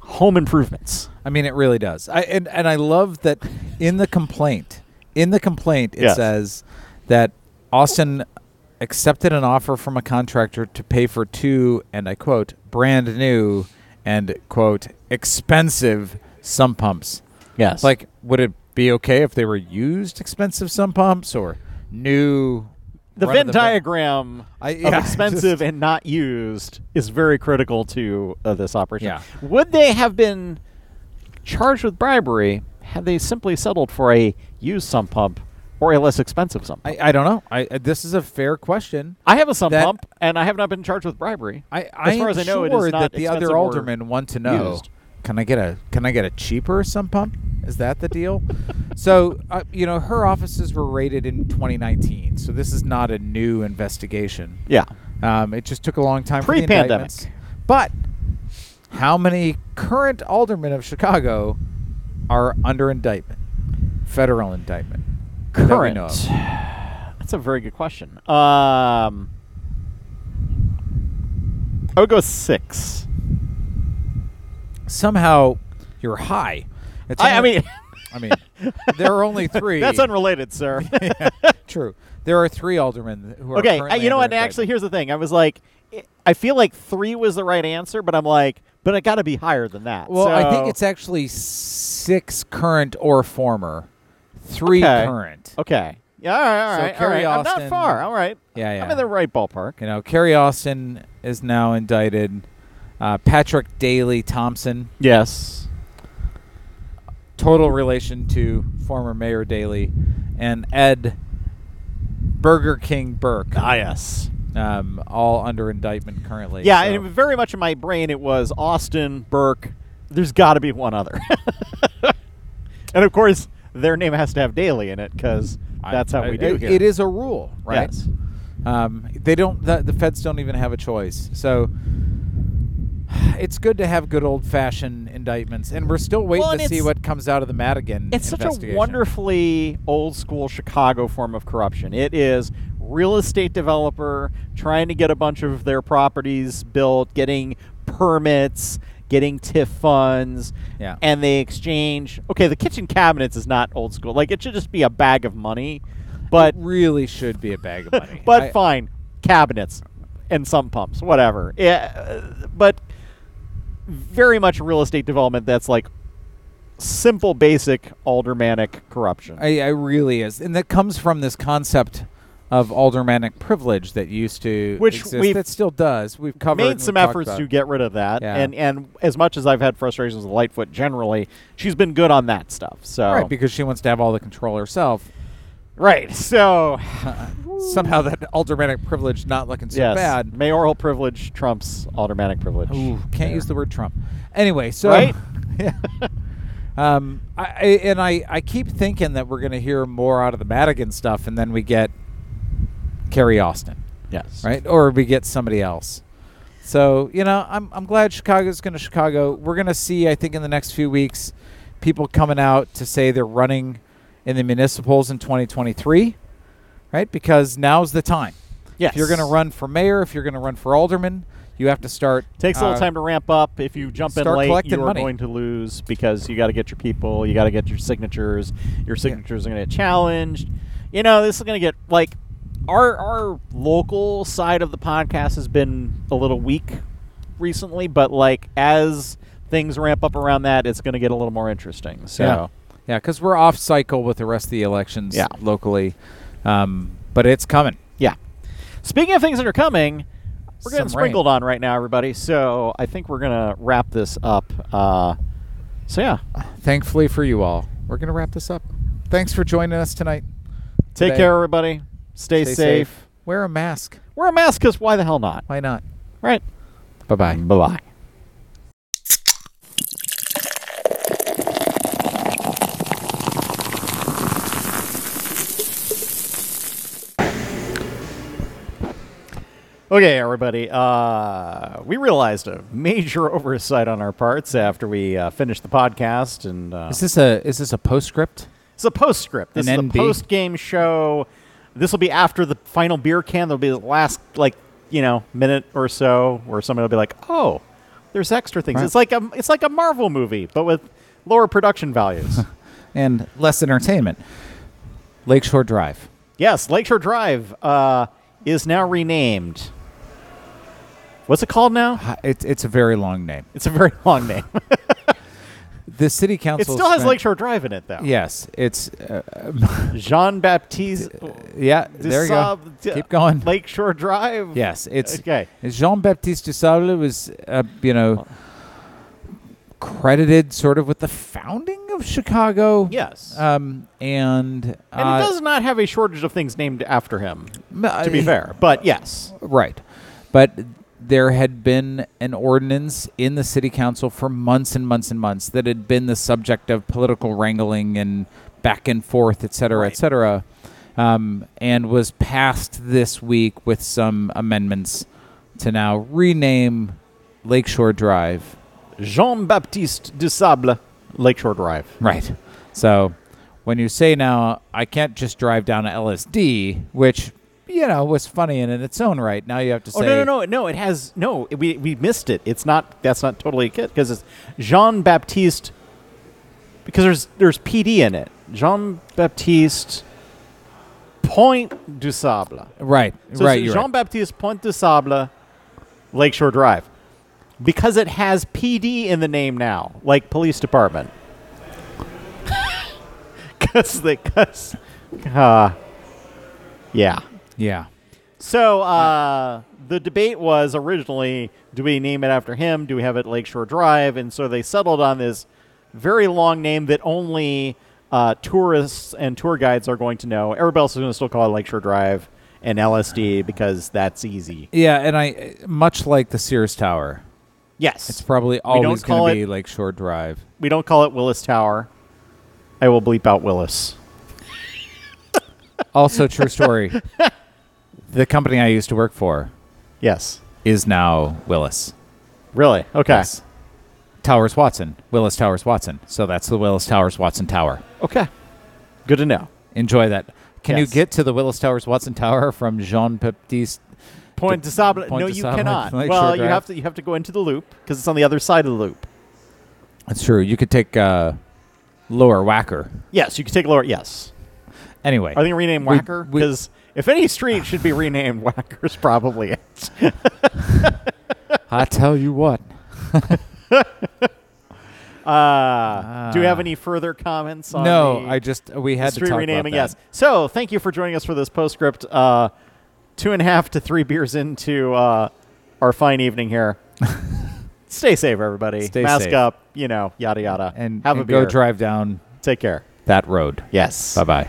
home improvements. I mean, it really does. I and, and I love that in the complaint, in the complaint, it Yes. says that Austin accepted an offer from a contractor to pay for two, and I quote, brand new and quote expensive sump pumps. Yes, Like, would it be okay if they were used expensive sump pumps or new? the Venn the diagram I- of expensive just- and not used is very critical to uh, this operation. Yeah. Would they have been charged with bribery had they simply settled for a used sump pump or a less expensive sump pump? I, I don't know. I uh, this is a fair question. I have a sump That- pump, and I have not been charged with bribery. I, As far am as I know, it sure is not that the expensive other or aldermen want to know. used. Can I get a Can I get a cheaper sump pump? Is that the deal? so uh, you know, her offices were raided in 2019, so this is not a new investigation. Yeah. Um, it just took a long time for the Pre-pandemic. indictments. But how many current aldermen of Chicago are under indictment, federal indictment? Current. That's a very good question. Um, I would go six. Somehow, you're high. It's I, I only- mean, I mean, there are only three. that's unrelated, sir. True. There are three aldermen who are okay, I, currently you know what? under Actually, indictment. here's the thing. I was like, I- I feel like three was the right answer, but I'm like, but it got to be higher than that. Well, I think So- it's actually six current or former, three Okay. current. okay. Yeah, all right, all So right. all Carrie right. I'm not Austin- far. All right. Yeah, yeah. I'm in the right ballpark. you know, Carrie Austin is now indicted. Uh, Patrick Daley Thompson, Yes. total relation to former Mayor Daley, and Ed Burger King Burke, Ah, yes. um, all under indictment currently. Yeah, so- and very much in my brain it was Austin, Burke. There's got to be one other. and of course, their name has to have Daley in it because that's how I- we do it- here. It is a rule, right? Yes. Um, they don't. The, the feds don't even have a choice. So it's good to have good old fashioned indictments, and we're still waiting Well, to see what comes out of the Madigan. It's such a wonderfully old school Chicago form of corruption. It is real estate developer trying to get a bunch of their properties built, getting permits, getting TIF funds, Yeah. and they exchange. Okay, the kitchen cabinets is not old school. Like it should just be a bag of money, but it really should be a bag of money. but I- fine, cabinets and sump pumps, whatever. Yeah, uh, but very much real estate development that's like simple, basic aldermanic corruption. I, I really is, and that comes from this concept of aldermanic privilege that used to Which exist. we've that still does. We've covered Made some efforts to get rid of that, Yeah. and and as much as I've had frustrations with Lightfoot generally, she's been good on that stuff. So right because she wants to have all the control herself. right, so Somehow that aldermanic privilege not looking so yes, bad. mayoral privilege trumps aldermanic privilege. Ooh, can't use the word Trump. Anyway, so Right? yeah. um, I, I and I I keep thinking that we're going to hear more out of the Madigan stuff, and then we get Carrie Austin, Yes, right, or we get somebody else. So you know, I'm I'm glad Chicago's going to Chicago. We're going to see, I think, in the next few weeks, people coming out to say they're running in the municipals in 2023, right? Because now's the time. Yes, If you're going to run for mayor, if you're going to run for alderman, you have to start. Takes a little uh, time to ramp up. If you jump in late, you are money. going to lose because you got to get your people, you got to get your signatures. Your signatures are going to get challenged. You know, this is going to get like our our local side of the podcast has been a little weak recently, but like as things ramp up around that, it's going to get a little more interesting. So Yeah. Yeah, because we're off cycle with the rest of the elections Yeah. locally. Um, but it's coming. Yeah. Speaking of things that are coming, we're getting Some rain. sprinkled on right now, everybody. So I think we're gonna wrap this up. Uh, so yeah, Thankfully for you all, we're going to wrap this up. Thanks for joining us tonight. take Today. care, everybody. Stay, Stay safe. Wear a mask. Wear a mask, cause why the hell not? Why not? Right. Bye bye. Bye bye. Okay, everybody. Uh, we realized a major oversight on our parts after we uh, finished the podcast, and uh, Is this a is this a postscript? it's a postscript. This An is NB? a post-game show. This will be after the final beer can. There'll be the last like you know minute or so where somebody will be like, "Oh, there's extra things." Right. It's like a it's like a Marvel movie, but with lower production values. And less entertainment. Lakeshore Drive. yes, Lakeshore Drive uh, is now renamed. What's it called now? It's it's a very long name. It's a very long name. The city council. it still has spent- Lakeshore Drive in it, though. Yes, it's uh, Jean Baptiste. yeah. There you go. Keep going. Lakeshore Drive. Yes, it's Okay. Jean Baptiste du Sable was, uh, you know, credited sort of with the founding of Chicago. Yes. Um, and and uh, it does not have a shortage of things named after him, m- to be uh, fair. But yes. Right. But there had been an ordinance in the city council for months and months and months that had been the subject of political wrangling and back and forth, et cetera, Right. et cetera, um, and was passed this week with some amendments to now rename Lakeshore Drive. Jean Baptiste du Sable, Lakeshore Drive. Right. So when you say now, I can't just drive down to LSD, which, you know, was funny and in its own right. Now you have to say. Oh no no no no! It has no. We we missed it. It's not. That's not totally a kid because it's Jean Baptiste. Because there's there's PD in it. Jean Baptiste Point du Sable. Right. So right. Jean right. Baptiste Point du Sable, Lakeshore Drive, because it has PD in the name now, like police department. Because they, because, uh, yeah. Yeah. So uh, the debate was originally, do we name it after him? Do we have it Lakeshore Drive? And so they settled on this very long name that only uh, tourists and tour guides are going to know. Everybody else is going to still call it Lakeshore Drive and LSD because that's easy. Yeah, and I much like the Sears Tower. Yes. It's probably always going to it- be Lakeshore Drive. we don't call it Willis Tower. I will bleep out Willis. Also, true story. the company I used to work for Yes. is now Willis. Really? Okay. Yes. Towers Watson, Willis Towers Watson. So that's the Willis Towers Watson Tower. Okay. Good to know. Enjoy that. Can Yes. you get to the Willis Towers Watson Tower from Jean Baptiste? Point de Sable. Point no, de you Sable, cannot. Lakeshore well, you Drive. have to. You have to go into the loop because it's on the other side of the loop. That's true. You could take uh, Lower Wacker. Yes, you can take lower. Yes. Anyway, Are they to rename We- Wacker? we- Because if any street should be renamed, Wacker's probably it. I tell you what. Uh, do we have Ah. any further comments on No, the I just we had to street talk renaming? about that. Yes. So thank you for joining us for this postscript. Uh, two and a half to three beers into uh, our fine evening here. Stay safe, everybody. Stay safe Mask safe. up. You know, yada yada. and, have and a beer. go drive down Take care. that road. Yes. Bye bye.